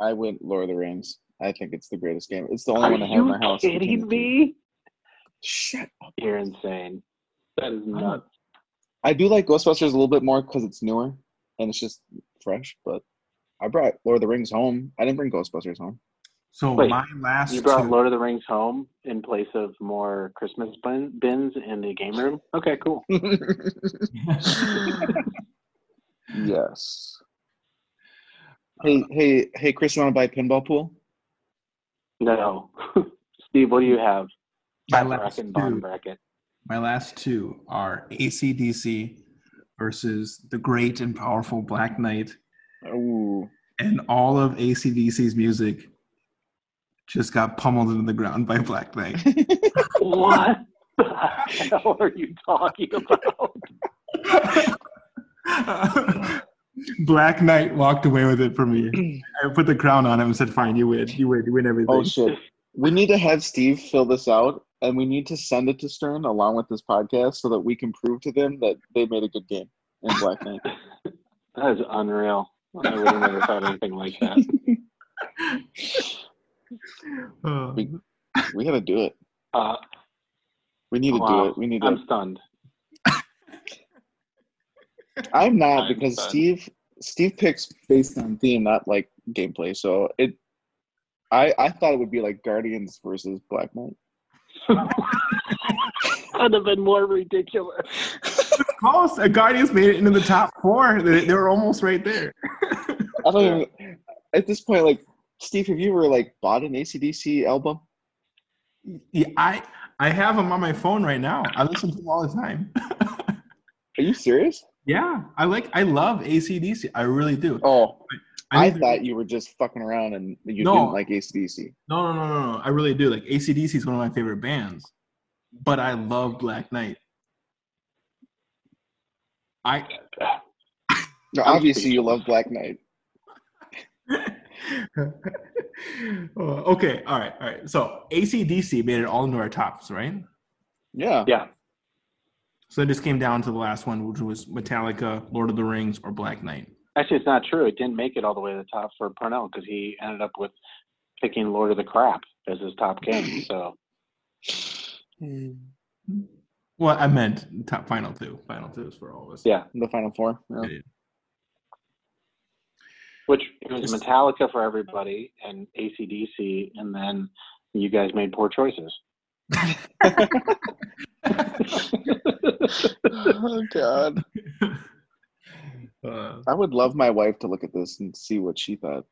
I went Lord of the Rings. I think it's the greatest game. It's the only Are one I have in my you house. between kidding me? Shut up. You're insane. That is nuts. I do like Ghostbusters a little bit more because it's newer and it's just fresh, but I brought Lord of the Rings home. I didn't bring Ghostbusters home. So Wait, my last You brought two, Lord of the Rings home in place of more Christmas bin- bins in the game room. Okay, cool. yes. Hey, uh, hey, hey, Chris, you want to buy a pinball pool? No, Steve, what do you have? my Top last bracket, two. bracket. My last two are ACDC versus the great and powerful Black Knight, Ooh. and all of ACDC's music just got pummeled into the ground by Black Knight. What the hell are you talking about? Black Knight walked away with it for me. I put the crown on him and said, "Fine, you win. You win. You win everything." oh shit. We need to have Steve fill this out, and we need to send it to Stern along with this podcast so that we can prove to them that they made a good game in Black Knight. That is unreal. I would have never thought anything like that. Uh, We- we got to do it. Uh, We need to wow. do it. We need to. I'm stunned. I'm not I'm because done. Steve Steve picks based on theme, not like gameplay. So it, I I thought it would be like Guardians versus Black Knight. That'd have been more ridiculous. Close. Uh, Guardians made it into the top four. They, they were almost right there. I don't even. At this point, like Steve, have you ever like bought an ACDC album? Yeah, I I have them on my phone right now. I listen to them all the time. Are you serious? yeah, I like. I love ACDC. I really do. Oh, I, to- thought you were just fucking around and you No. didn't like ACDC. No, no, no, no, no. I really do. Like ACDC is one of my favorite bands, but I love Black Knight. I No, obviously you love Black Knight. Uh, okay, all right, all right. So ACDC made it all into our tops, right? Yeah. Yeah. So it just came down to the last one, which was Metallica, Lord of the Rings, or Black Knight. Actually, it's not true. It didn't make it all the way to the top for Parnell because he ended up with picking Lord of the Crap as his top game. So Well, I meant top final two. Final two is for all of us. yeah, The final four. Yeah. Yeah. which it was Metallica for everybody and ACDC, and then you guys made poor choices. oh God. Uh, I would love my wife to look at this and see what she thought.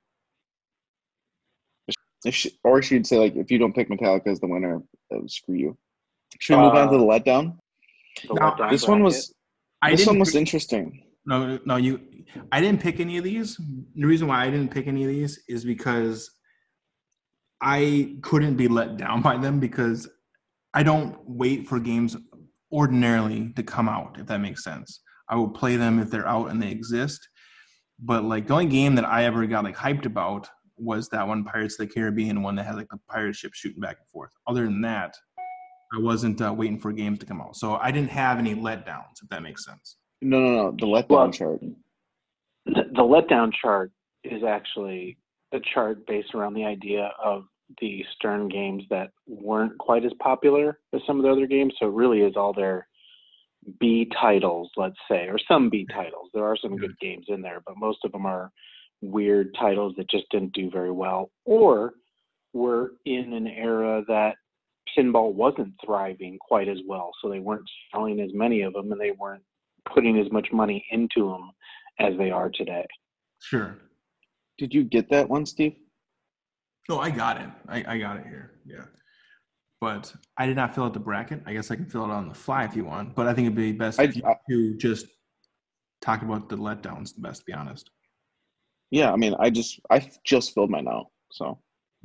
If she, or she'd say like, if you don't pick Metallica as the winner, uh, screw you. Should we move on to Uh, the letdown? The Now, letdown This one bracket. was I this didn't one was pick- interesting. no, no, you. I didn't pick any of these. The reason why I didn't pick any of these is because I couldn't be let down by them because I don't wait for games ordinarily to come out. If that makes sense, I will play them if they're out and they exist. But like the only game that I ever got like hyped about was that one Pirates of the Caribbean one that had like the pirate ship shooting back and forth. Other than that, I wasn't uh, waiting for games to come out, so I didn't have any letdowns. If that makes sense. No, no, no. The letdown Well, chart. the, the letdown chart is actually a chart based around the idea of the Stern games that weren't quite as popular as some of the other games. So it really is all their B titles, let's say, or some B titles. There are some good games in there, but most of them are weird titles that just didn't do very well, or were in an era that pinball wasn't thriving quite as well. So they weren't selling as many of them and they weren't putting as much money into them as they are today. Sure. Did you get that one, Steve? No, I got it. I, I got it here. Yeah. But I did not fill out the bracket. I guess I can fill it out on the fly if you want. But I think it'd be best I- if you I- to just talk about the letdowns the best, to be honest. Yeah, I mean, I just I just filled mine out. So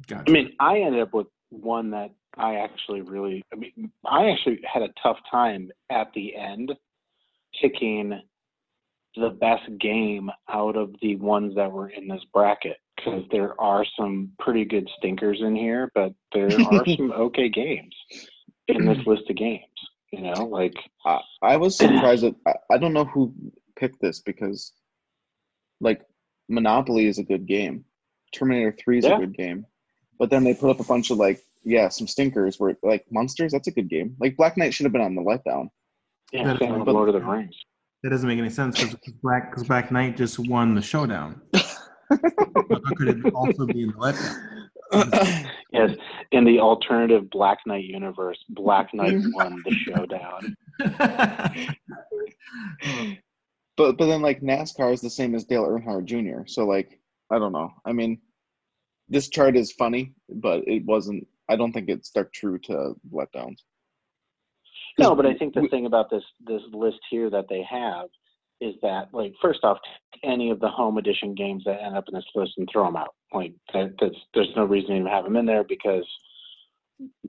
Gotcha. I mean, I ended up with one that I actually really, I mean, I actually had a tough time at the end picking the best game out of the ones that were in this bracket because there are some pretty good stinkers in here, but there are some okay games in this mm-hmm. list of games. You know, like I, I was surprised that I, I don't know who picked this because, like, Monopoly is a good game. Terminator Three is Yeah. a good game, but then they put up a bunch of like yeah some stinkers where like Munsters. That's a good game. Like Black Knight should have been on the letdown. yeah, That's same fine. with Lord of the Rings. that doesn't make any sense because Black because Black Knight just won the showdown. How could it also be in the letdown? Yes, in the alternative Black Knight universe, Black Knight won the showdown. but but then like NASCAR is the same as Dale Earnhardt Jr. So like I don't know. I mean, this chart is funny, but it wasn't. I don't think it stuck true to letdowns. No, but I think the we- thing about this this list here that they have is that like first off, take any of the home edition games that end up in this list and throw them out. Like that, that's there's no reason to even have them in there because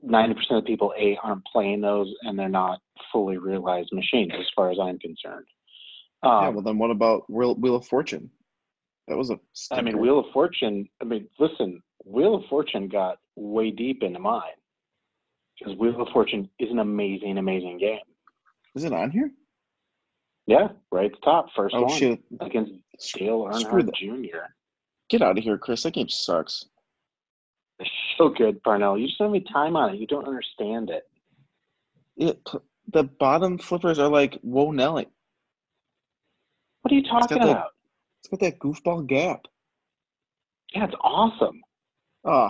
ninety percent of people a aren't playing those and they're not fully realized machines as far as I'm concerned. Um, yeah. Well, then what about Wheel, Wheel of Fortune? That was a. I mean. Wheel of Fortune. I mean, listen, Wheel of Fortune got way deep into mine because Wheel of Fortune is an amazing, amazing game. Is it on here? Yeah, right at the top, first Oh one shit! against Dale Earnhardt. Jr. Get out of here, Chris. That game sucks. It's so good, Parnell. You just don't have any time on it. You don't understand it. It the bottom flippers are like whoa Nelly. What are you talking about? It's got that goofball gap. Yeah, it's awesome. Oh,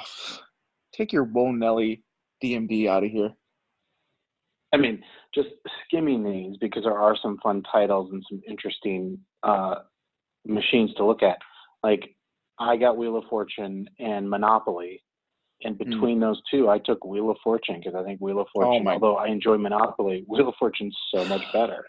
take your whoa Nelly DMD out of here. I mean, just skimming these because there are some fun titles and some interesting uh, machines to look at. Like, I got Wheel of Fortune and Monopoly, and Hmm. between those two, I took Wheel of Fortune because I think Wheel of Fortune, Oh although I enjoy Monopoly, Wheel of Fortune's so much better.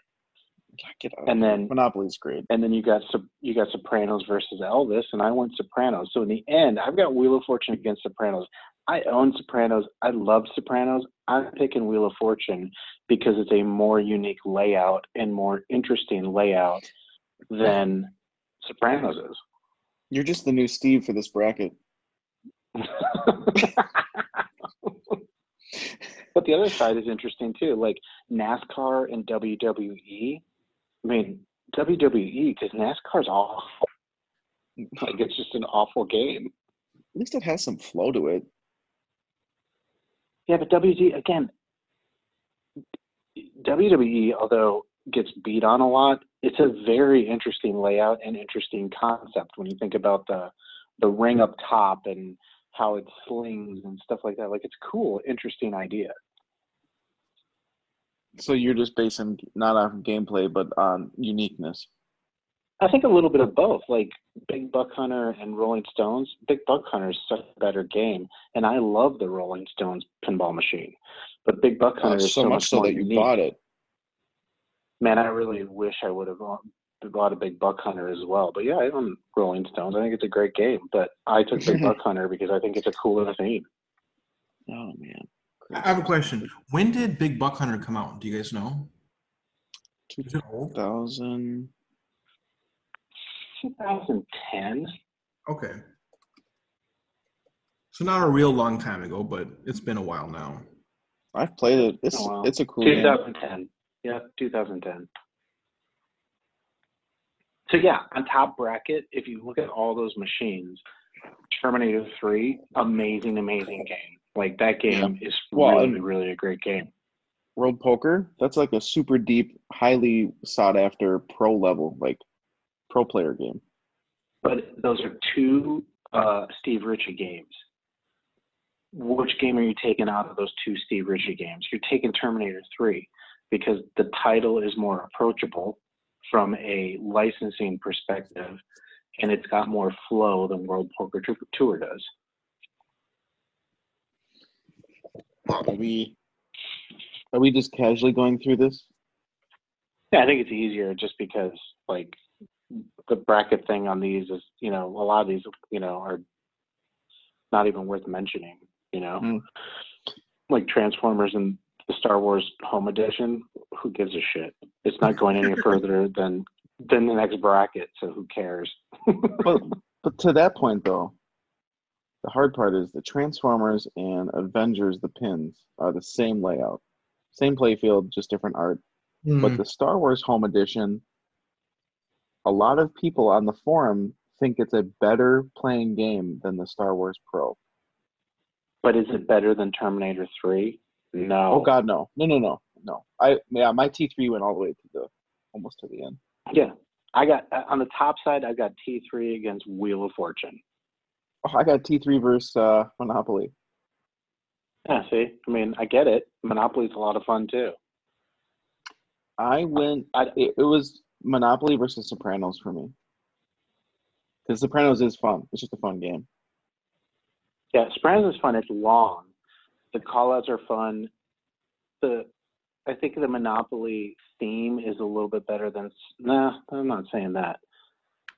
And then Monopoly's great. and then you got you got Sopranos versus Elvis, and I went Sopranos. So in the end, I've got Wheel of Fortune against Sopranos. I own Sopranos. I love Sopranos. I'm picking Wheel of Fortune because it's a more unique layout and more interesting layout than Sopranos is. You're just the new Steve for this bracket. but the other side is interesting too, like NASCAR and WWE. I mean, WWE because NASCAR's awful. Like it's just an awful game. At least it has some flow to it. Yeah, but WG again, WWE, although gets beat on a lot, it's a very interesting layout and interesting concept when you think about the the ring up top and how it slings and stuff like that. Like it's cool, interesting idea. So you're just basing not on gameplay but on uniqueness. I think a little bit of both. Like Big Buck Hunter and Rolling Stones. Big Buck Hunter is such a better game, and I love the Rolling Stones pinball machine. But Big Buck Hunter Uh, is so, much so more that you unique. bought it. Man, I really wish I would have bought- bought a Big Buck Hunter as well. But yeah, I own Rolling Stones. I think it's a great game. But I took Big Buck Hunter because I think it's a cooler theme. Oh man. I have a question. When did Big Buck Hunter come out? Do you guys know? Is 2000. 2010. Okay. So not a real long time ago, but it's been a while now. I've played it. It's Oh, wow. it's a cool game. 2010. Yeah, 2010. So yeah, on top bracket, if you look at all those machines, Terminator 3, amazing, amazing game. Like that game is Well, really, really a great game. World Poker. That's like a super deep, highly sought after pro level, like pro player game. But those are two uh, Steve Ritchie games. Which game are you taking out of those two Steve Ritchie games? You're taking Terminator 3 because the title is more approachable from a licensing perspective and it's got more flow than World Poker Tour does. Are we are we just casually going through this? Yeah, I think it's easier just because like the bracket thing on these is, you know, a lot of these, you know, are not even worth mentioning, you know. Mm. Like Transformers and the Star Wars Home Edition, who gives a shit? It's not going any further than than the next bracket, so who cares? But but to that point though, the hard part is the Transformers and Avengers the pins are the same layout. Same playfield, just different art. Hmm. But the Star Wars Home Edition, a lot of people on the forum think it's a better playing game than the Star Wars Pro. but is it better than Terminator 3? No. Oh God, no, no, no, no, no. I yeah, my T three went all the way to the almost to the end. Yeah. I got uh, on the top side I got T3 against Wheel of Fortune. Oh, I got T three versus uh, Monopoly. Yeah, see? I mean, I get it. Monopoly's a lot of fun too. I went. I, It, it was Monopoly versus Sopranos for me. Because Sopranos is fun. It's just a fun game. Yeah, Sopranos is fun. It's long. The callouts are fun. The I think the Monopoly theme is a little bit better than. Nah, I'm not saying that.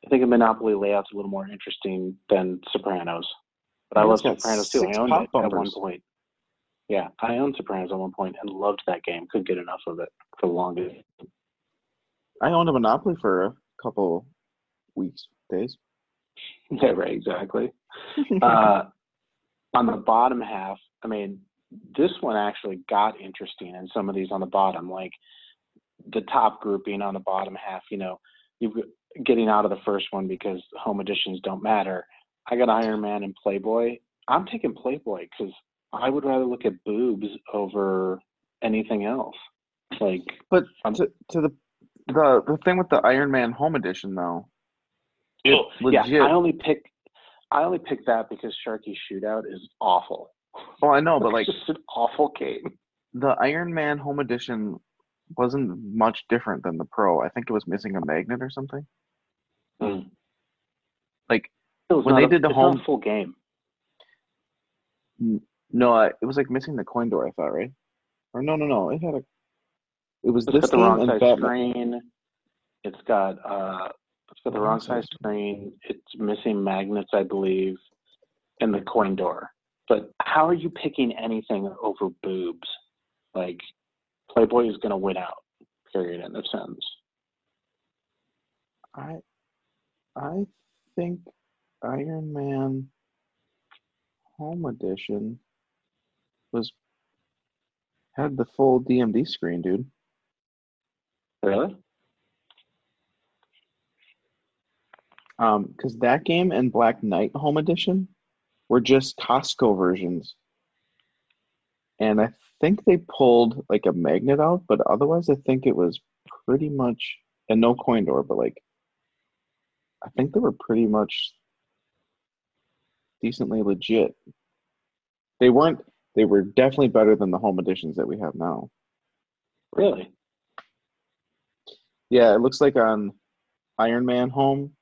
I think a Monopoly layout's a little more interesting than Sopranos. But I And love Sopranos too. I owned it at one point. Yeah, I owned Sopranos at one point and loved that game. Couldn't get enough of it for the longest. I owned a Monopoly for a couple weeks, days. Yeah, right, exactly. uh, on the bottom half, I mean, this one actually got interesting in some of these on the bottom, like the top grouping on the bottom half, you know, you getting out of the first one because home editions don't matter. I got Iron Man and Playboy. I'm taking Playboy because I would rather look at boobs over anything else. Like, But Um, to, to the the the thing with the Iron Man Home Edition though, oh, yeah. I only pick, I only pick that because Sharkey Shootout is awful. oh, I know, but like it's just an awful game. the Iron Man Home Edition wasn't much different than the Pro. I think it was missing a magnet or something. Mm. Like When they a- did the home- full game. no, it was like missing the coin door. I thought, right? Or no, no, no. It had a. It was It's this got the wrong size Batman. screen. It's got uh, it's got the wrong size screen. It's missing magnets, I believe, and the coin door. But how are you picking anything over boobs? Like Playboy is going to win out. Period. End of sentence. I, I think Iron Man Home Edition was had the full DMD screen, dude. Really? Um, because that game and Black Knight Home Edition were just Costco versions, and I think they pulled like a magnet out, but otherwise, I think it was pretty much and no coin door, but like I think they were pretty much decently legit. They weren't. They were definitely better than the home editions that we have now. Really? Yeah, it looks like on Iron Man Home,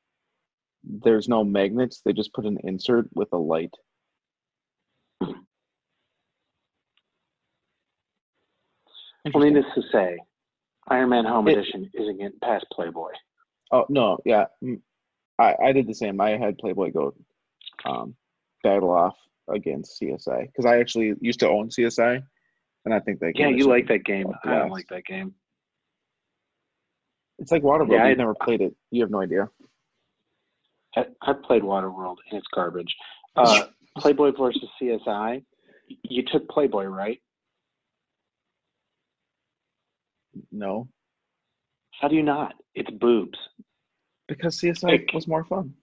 there's no magnets. They just put an insert with a light. Well, needless to say, Iron Man Home It- Edition isn't getting past Playboy. Oh no, yeah, I I did the same. I had Playboy go um, battle off against CSI because I actually used to own CSI, and I think that Yeah, you like that game. I don't like that game. It's like Waterworld. Yeah, I- You've never played it. You have no idea. I, I played Waterworld and it's garbage. Uh, Playboy versus CSI. You took Playboy, right? No, How do you not? It's boobs. Because CSI Like- was more fun.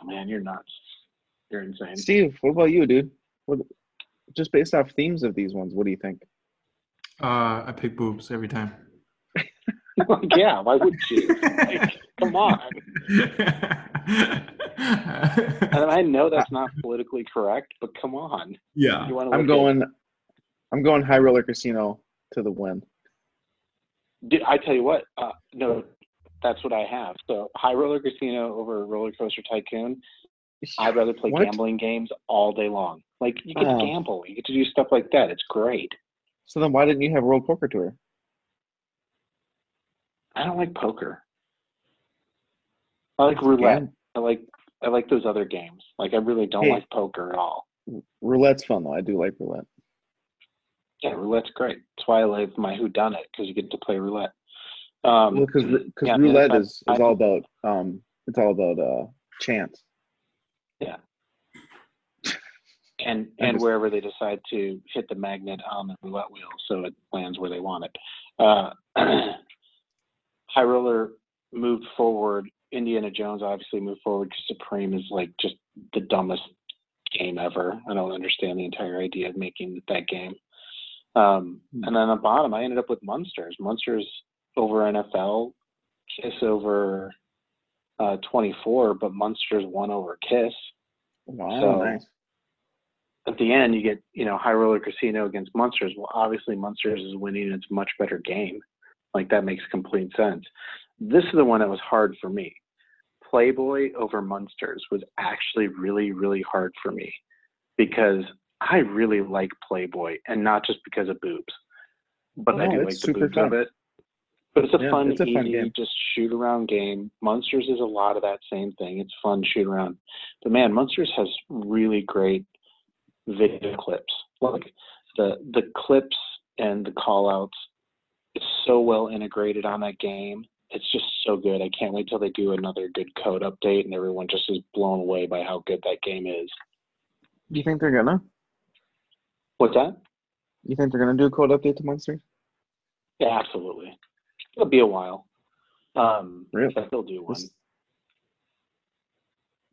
Oh, man, you're nuts. You're insane. Steve, what about you, dude? What, just based off themes of these ones, what do you think? Uh, I pick boobs every time. like, yeah, why would you? Like, come on. And I know that's not politically correct, but come on. yeah. You want to I'm going. I'm going High Roller Casino to the win. Dude, I tell you what, uh, no, that's what I have. So High Roller Casino over Roller Coaster Tycoon. I'd rather play What? gambling games all day long. Like you get Oh. to gamble, you get to do stuff like that. It's great. So then, why didn't you have World Poker Tour? I don't like poker. I like roulette. I like I like those other games. Like I really don't Hey. like poker at all. Roulette's fun though. I do like roulette. Yeah, roulette's great. That's why I like my Who Dunnit because you get to play roulette. Um, Well, because because yeah, roulette I- is, I- is all about um it's all about uh chance. Yeah. And and just- wherever they decide to hit the magnet on the roulette wheel, so it lands where they want it. Uh, High Roller moved forward. Indiana Jones obviously moved forward because Supreme is like just the dumbest game ever. I don't understand the entire idea of making that game. Um, Hmm. and then on the bottom, I ended up with Munsters. Munsters over NFL, Kiss over uh, 24, but Munsters won over Kiss. Wow, So- nice. at the end you get you know high roller casino against Munsters well obviously Munsters is winning it's a much better game. Like that makes complete sense. This is the one that was hard for me. Playboy over Munsters was actually really really hard for me because i really like playboy and not just because of boobs but i do like the boobs of it but it's a Yeah, fun it's a fun easy game. just shoot around game Munsters is a lot of that same thing it's fun shoot around but man Munsters has really great video clips. Like the the clips and the call outs is so well integrated on that game. It's just so good. I can't wait till they do another good code update and everyone just is blown away by how good that game is. Do you think they're gonna? What's that? You think they're gonna do a code update to Munsters? Yeah, absolutely. It'll be a while. Um Really? but they'll do one.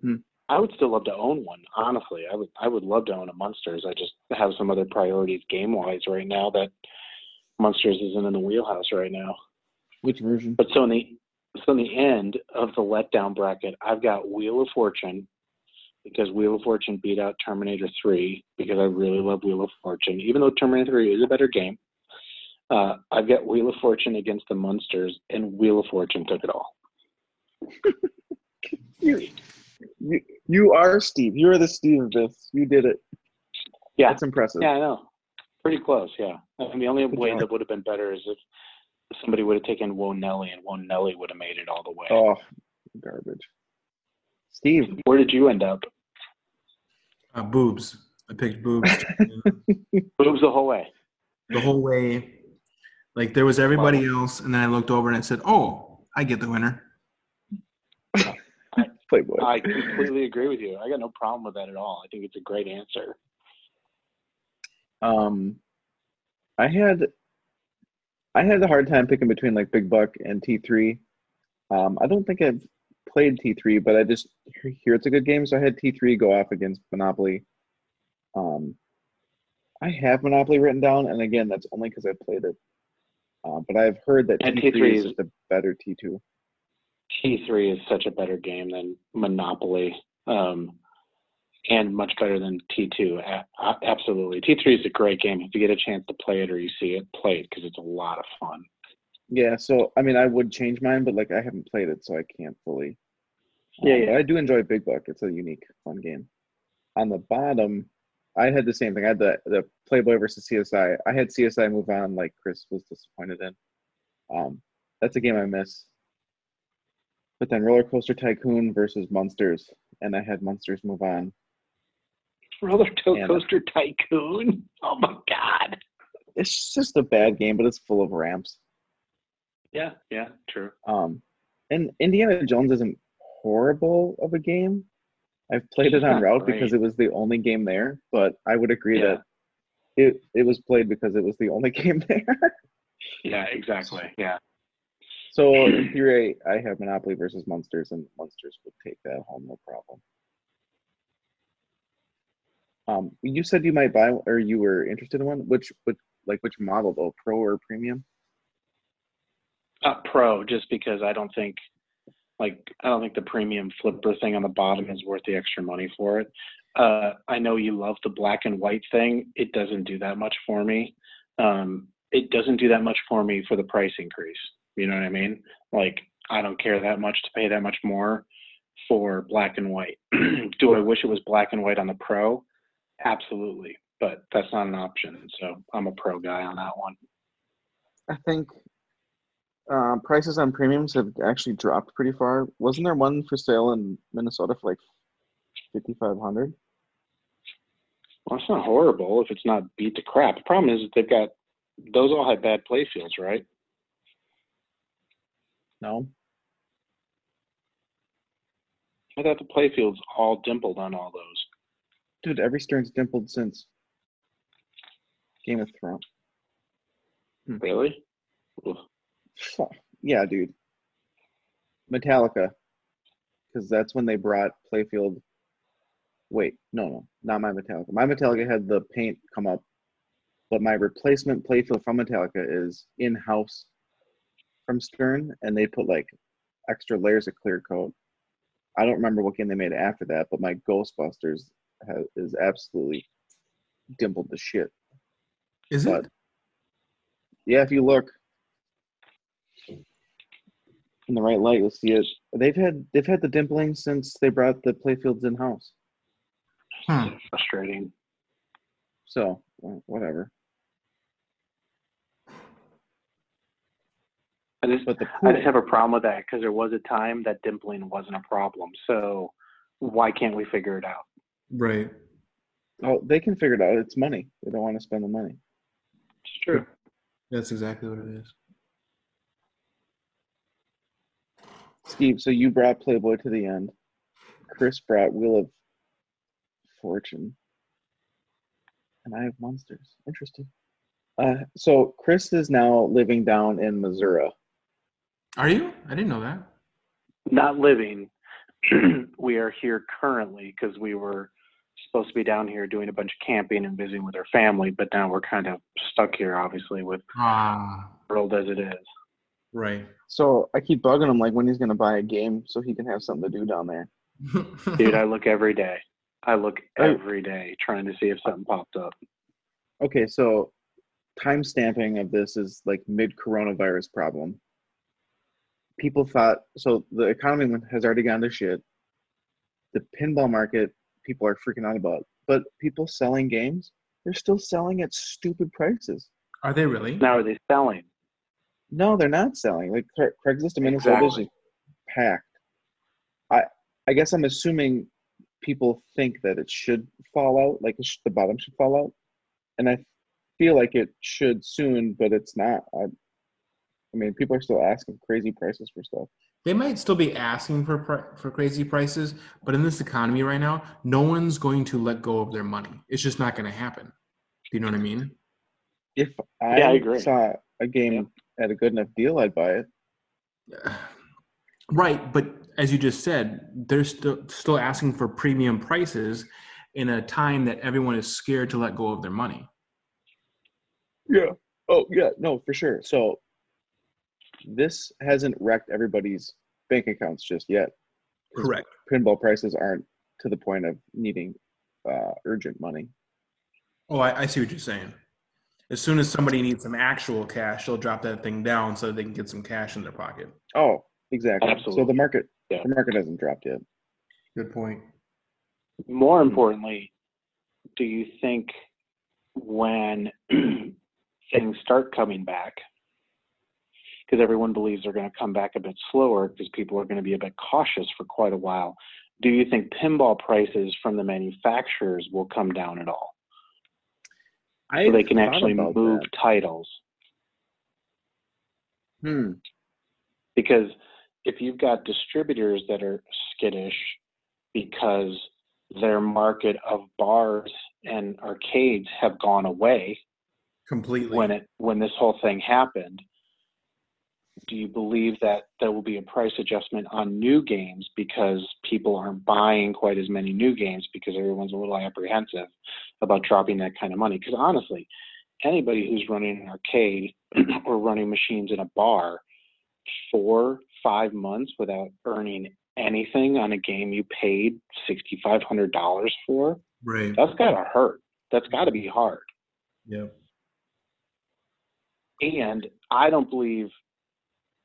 Hmm. I would still love to own one, honestly. I would I would love to own a Munsters. I just have some other priorities game wise right now that Munsters isn't in the wheelhouse right now. Which version? But so in the so in the end of the letdown bracket, I've got Wheel of Fortune because Wheel of Fortune beat out Terminator 3 because I really love Wheel of Fortune, even though Terminator 3 is a better game. Uh, I've got Wheel of Fortune against the Munsters, and Wheel of Fortune took it all. You, you, you are Steve. You are the Steve of this. You did it. Yeah, That's impressive. yeah, I know. Pretty close, yeah. I mean, the only Good way job. that would have been better is if somebody would have taken Whoa Nelly, and Whoa Nelly would have made it all the way. Oh, garbage. Steve, Where did you end up? Uh, boobs. I picked boobs Boobs the whole way. the whole way. Like there was everybody else, and then I looked over and I said, "Oh, I get the winner." Playboy. I completely agree with you. I got no problem with that at all. I think it's a great answer. Um, I had, I had a hard time picking between like Big Buck and T three. Um, I don't think I've played T three, but I just hear it's a good game, so I had T three go off against Monopoly. Um, I have Monopoly written down, and again, that's only because I played it. Uh, but I've heard that And T three T3 is is- a better T two. T3 is such a better game than Monopoly, um, and much better than T2. A- a- absolutely, T3 is a great game. If you get a chance to play it or you see it, play it because it's a lot of fun. Yeah, so I mean, I would change mine, but like I haven't played it, so I can't fully. Yeah, Um, yeah. But I do enjoy Big Buck. It's a unique, fun game. On the bottom, I had the same thing. I had the the Playboy versus CSI. I had CSI move on, like Chris was disappointed in. Um, that's a game I miss. But then Roller Coaster Tycoon versus Munsters, and I had Munsters move on. Roller And- Coaster Tycoon. Oh my god. It's just a bad game, but it's full of ramps. Yeah, yeah, true. Um, and Indiana Jones isn't horrible of a game. I've played it on route because it was the only game there, but I would agree Yeah. that it it was played because it was the only game there. Yeah, exactly. Yeah. so in theory, I have Monopoly versus Munsters, and Munsters would take that home no problem. Um, you said you might buy, or you were interested in one. Which, which, like, which model though? Pro or premium? Uh, pro, just because I don't think, like, I don't think the premium flipper thing on the bottom is worth the extra money for it. Uh, I know you love the black and white thing. It doesn't do that much for me. Um, it doesn't do that much for me for the price increase. You know what I mean? Like, I don't care that much to pay that much more for black and white. do I wish it was black and white on the pro? Absolutely, but that's not an option. So I'm a pro guy on that one. I think uh, prices on premiums have actually dropped pretty far. Wasn't there one for sale in Minnesota for like fifty five hundred? Well, it's not horrible if it's not beat to crap. The problem is they've got those all had bad play fields, right? No, I thought the play fields all dimpled on all those. dude, every Stern's dimpled since Game of Thrones. Really? Yeah, dude. Metallica, because that's when they brought Playfield. Wait, no, no, not my Metallica. My Metallica had the paint come up, but my replacement Playfield from Metallica is in house from Stern, and they put like extra layers of clear coat. I don't remember what game they made after that, but my Ghostbusters has, is absolutely dimpled to shit. Is But it? yeah, if you look in the right light, you'll see it. They've had they've had the dimpling since they brought the playfields in house. Hmm. Frustrating. So whatever. I just, But the I just have a problem with that because there was a time that dimpling wasn't a problem. So why can't we figure it out? Right. oh, they can figure it out. It's money. They don't want to spend the money. It's true. That's exactly what it is. Steve, so you brought Playboy to the end. Chris brought Wheel of Fortune, and I have Munsters. Interesting. Uh, so Chris is now living down in Missouri. Are you? I didn't know that. Not living. we are here currently because we were supposed to be down here doing a bunch of camping and visiting with our family, but now we're kind of stuck here, obviously, with Ah, the world as it is. Right. So I keep bugging him like when he's gonna buy a game so he can have something to do down there. Dude, I look every day. I look every day trying to see if something popped up. Okay, so time stamping of this is like mid coronavirus problem. People thought so the economy has already gone to shit. The pinball market people are freaking out about, but people selling games, they're still selling at stupid prices. Are they really? Now, are they selling? No, they're not selling. Like Cra- Craigslist in Minnesota is Exactly. just packed. I I guess I'm assuming people think that it should fall out, like it sh- the bottom should fall out, and I feel like it should soon, but it's not. I, I mean, people are still asking crazy prices for stuff. They might still be asking for for crazy prices, but in this economy right now, no one's going to let go of their money. It's just not going to happen. Do you know what I mean? If I, Yeah, I agree. saw a game at a good enough deal, I'd buy it. Right, but as you just said, they're still still asking for premium prices in a time that everyone is scared to let go of their money. Yeah. Oh, yeah. No, for sure. So this hasn't wrecked everybody's bank accounts just yet. Correct. Pinball prices aren't to the point of needing uh, urgent money. Oh, I, I see what you're saying. As soon as somebody needs some actual cash, they'll drop that thing down so they can get some cash in their pocket. Oh, exactly. Absolutely. So the market, Yeah. the market hasn't dropped yet. Good point. More hmm. importantly, do you think when things start coming back, because everyone believes they're going to come back a bit slower because people are going to be a bit cautious for quite a while. Do you think pinball prices from the manufacturers will come down at all? So they can actually move that. titles. Hmm. Because if you've got distributors that are skittish because their market of bars and arcades have gone away completely when it when this whole thing happened do you believe that there will be a price adjustment on new games because people aren't buying quite as many new games because everyone's a little apprehensive about dropping that kind of money? Because honestly, anybody who's running an arcade or running machines in a bar four, five months without earning anything on a game you paid sixty five hundred dollars for, right? That's gotta hurt. That's gotta be hard. Yeah. And I don't believe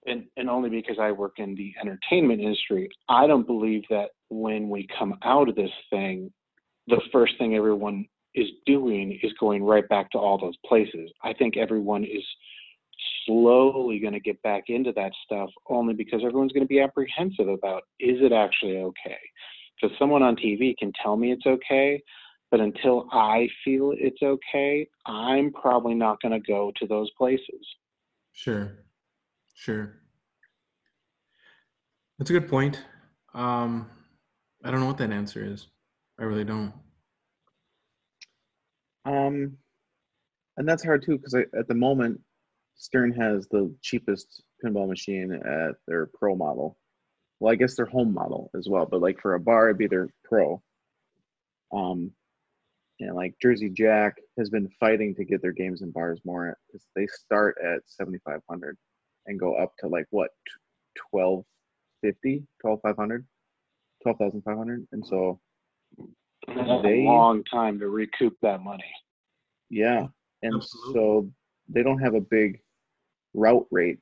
and, and only because I work in the entertainment industry, I don't believe that when we come out of this thing, the first thing everyone is doing is going right back to all those places. I think everyone is slowly going to get back into that stuff only because everyone's going to be apprehensive about is it actually okay? Because someone on TV can tell me it's okay, but until I feel it's okay, I'm probably not going to go to those places. Sure. Sure. That's a good point. Um, I don't know what that answer is. I really don't. Um, and that's hard too because at the moment, Stern has the cheapest pinball machine at their pro model. Well, I guess their home model as well, but like for a bar, it'd be their pro. Um, and like Jersey Jack has been fighting to get their games in bars more because they start at 7,500 and go up to like what 1250 12500 12500 and so they, a long time to recoup that money. Yeah and Absolutely. so they don't have a big route rate.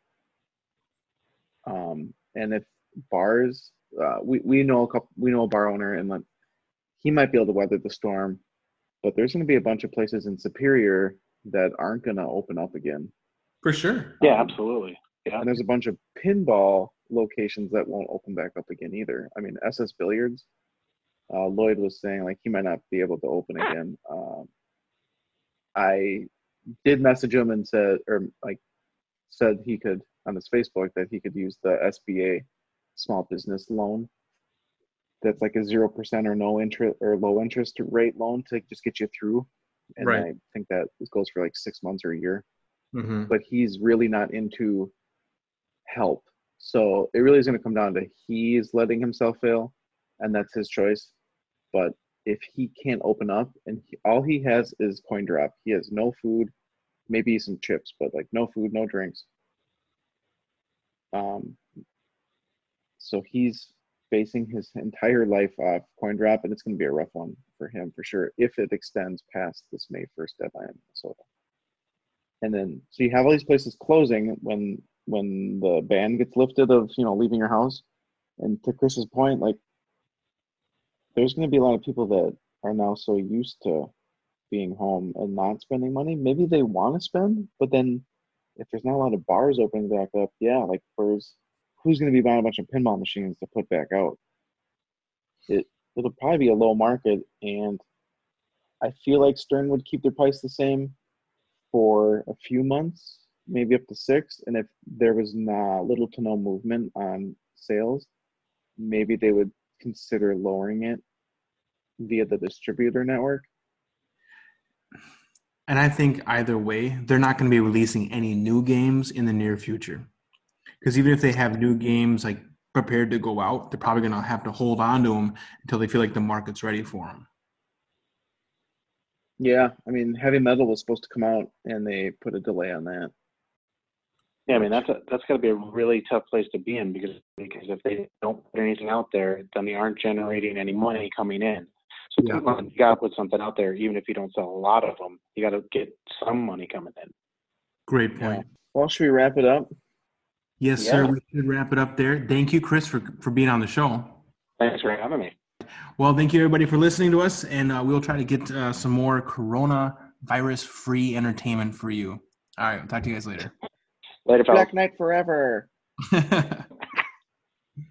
Um and if bars uh, we, we know a couple we know a bar owner and like he might be able to weather the storm but there's going to be a bunch of places in superior that aren't going to open up again. For sure. Yeah absolutely yeah. And there's a bunch of pinball locations that won't open back up again either. I mean, SS Billiards, uh, Lloyd was saying like he might not be able to open again. Um, I did message him and said, or like said he could on his Facebook that he could use the SBA small business loan. That's like a zero percent or no interest or low interest rate loan to just get you through. And right. I think that goes for like six months or a year. Mm-hmm. But he's really not into help. So it really is going to come down to he's letting himself fail, and that's his choice. But if he can't open up and he, all he has is coin drop, he has no food, maybe some chips, but like no food, no drinks. Um, so he's basing his entire life off coin drop, and it's going to be a rough one for him for sure if it extends past this May 1st deadline in Minnesota. And then, so you have all these places closing when when the ban gets lifted of you know leaving your house. And to chris's point like there's going to be a lot of people that are now so used to being home and not spending money. Maybe they want to spend but then if there's not a lot of bars opening back up yeah like where's who's going to be buying a bunch of pinball machines to put back out? It it'll probably be a low market and i feel like stern would keep their price the same for a few months maybe up to six. And if there was not little to no movement on sales, maybe they would consider lowering it via the distributor network. And I think either way, they're not going to be releasing any new games in the near future. Because even if they have new games like prepared to go out, they're probably going to have to hold on to them until they feel like the market's ready for them. Yeah, I mean, heavy metal was supposed to come out, and they put a delay on that. Yeah, I mean that's a, that's got to be a really tough place to be in because because if they don't put anything out there, then they aren't generating any money coming in. So yeah. you got to put something out there, even if you don't sell a lot of them. You got to get some money coming in. Great point. Yeah. Well, should we wrap it up? Yes, yeah. sir. We should wrap it up there. Thank you, Chris, for for being on the show. Thanks for having me. well, thank you everybody for listening to us, and uh, we'll try to get uh, some more Corona virus free entertainment for you. All right, talk to you guys later. Later, fellas. Black Knight forever.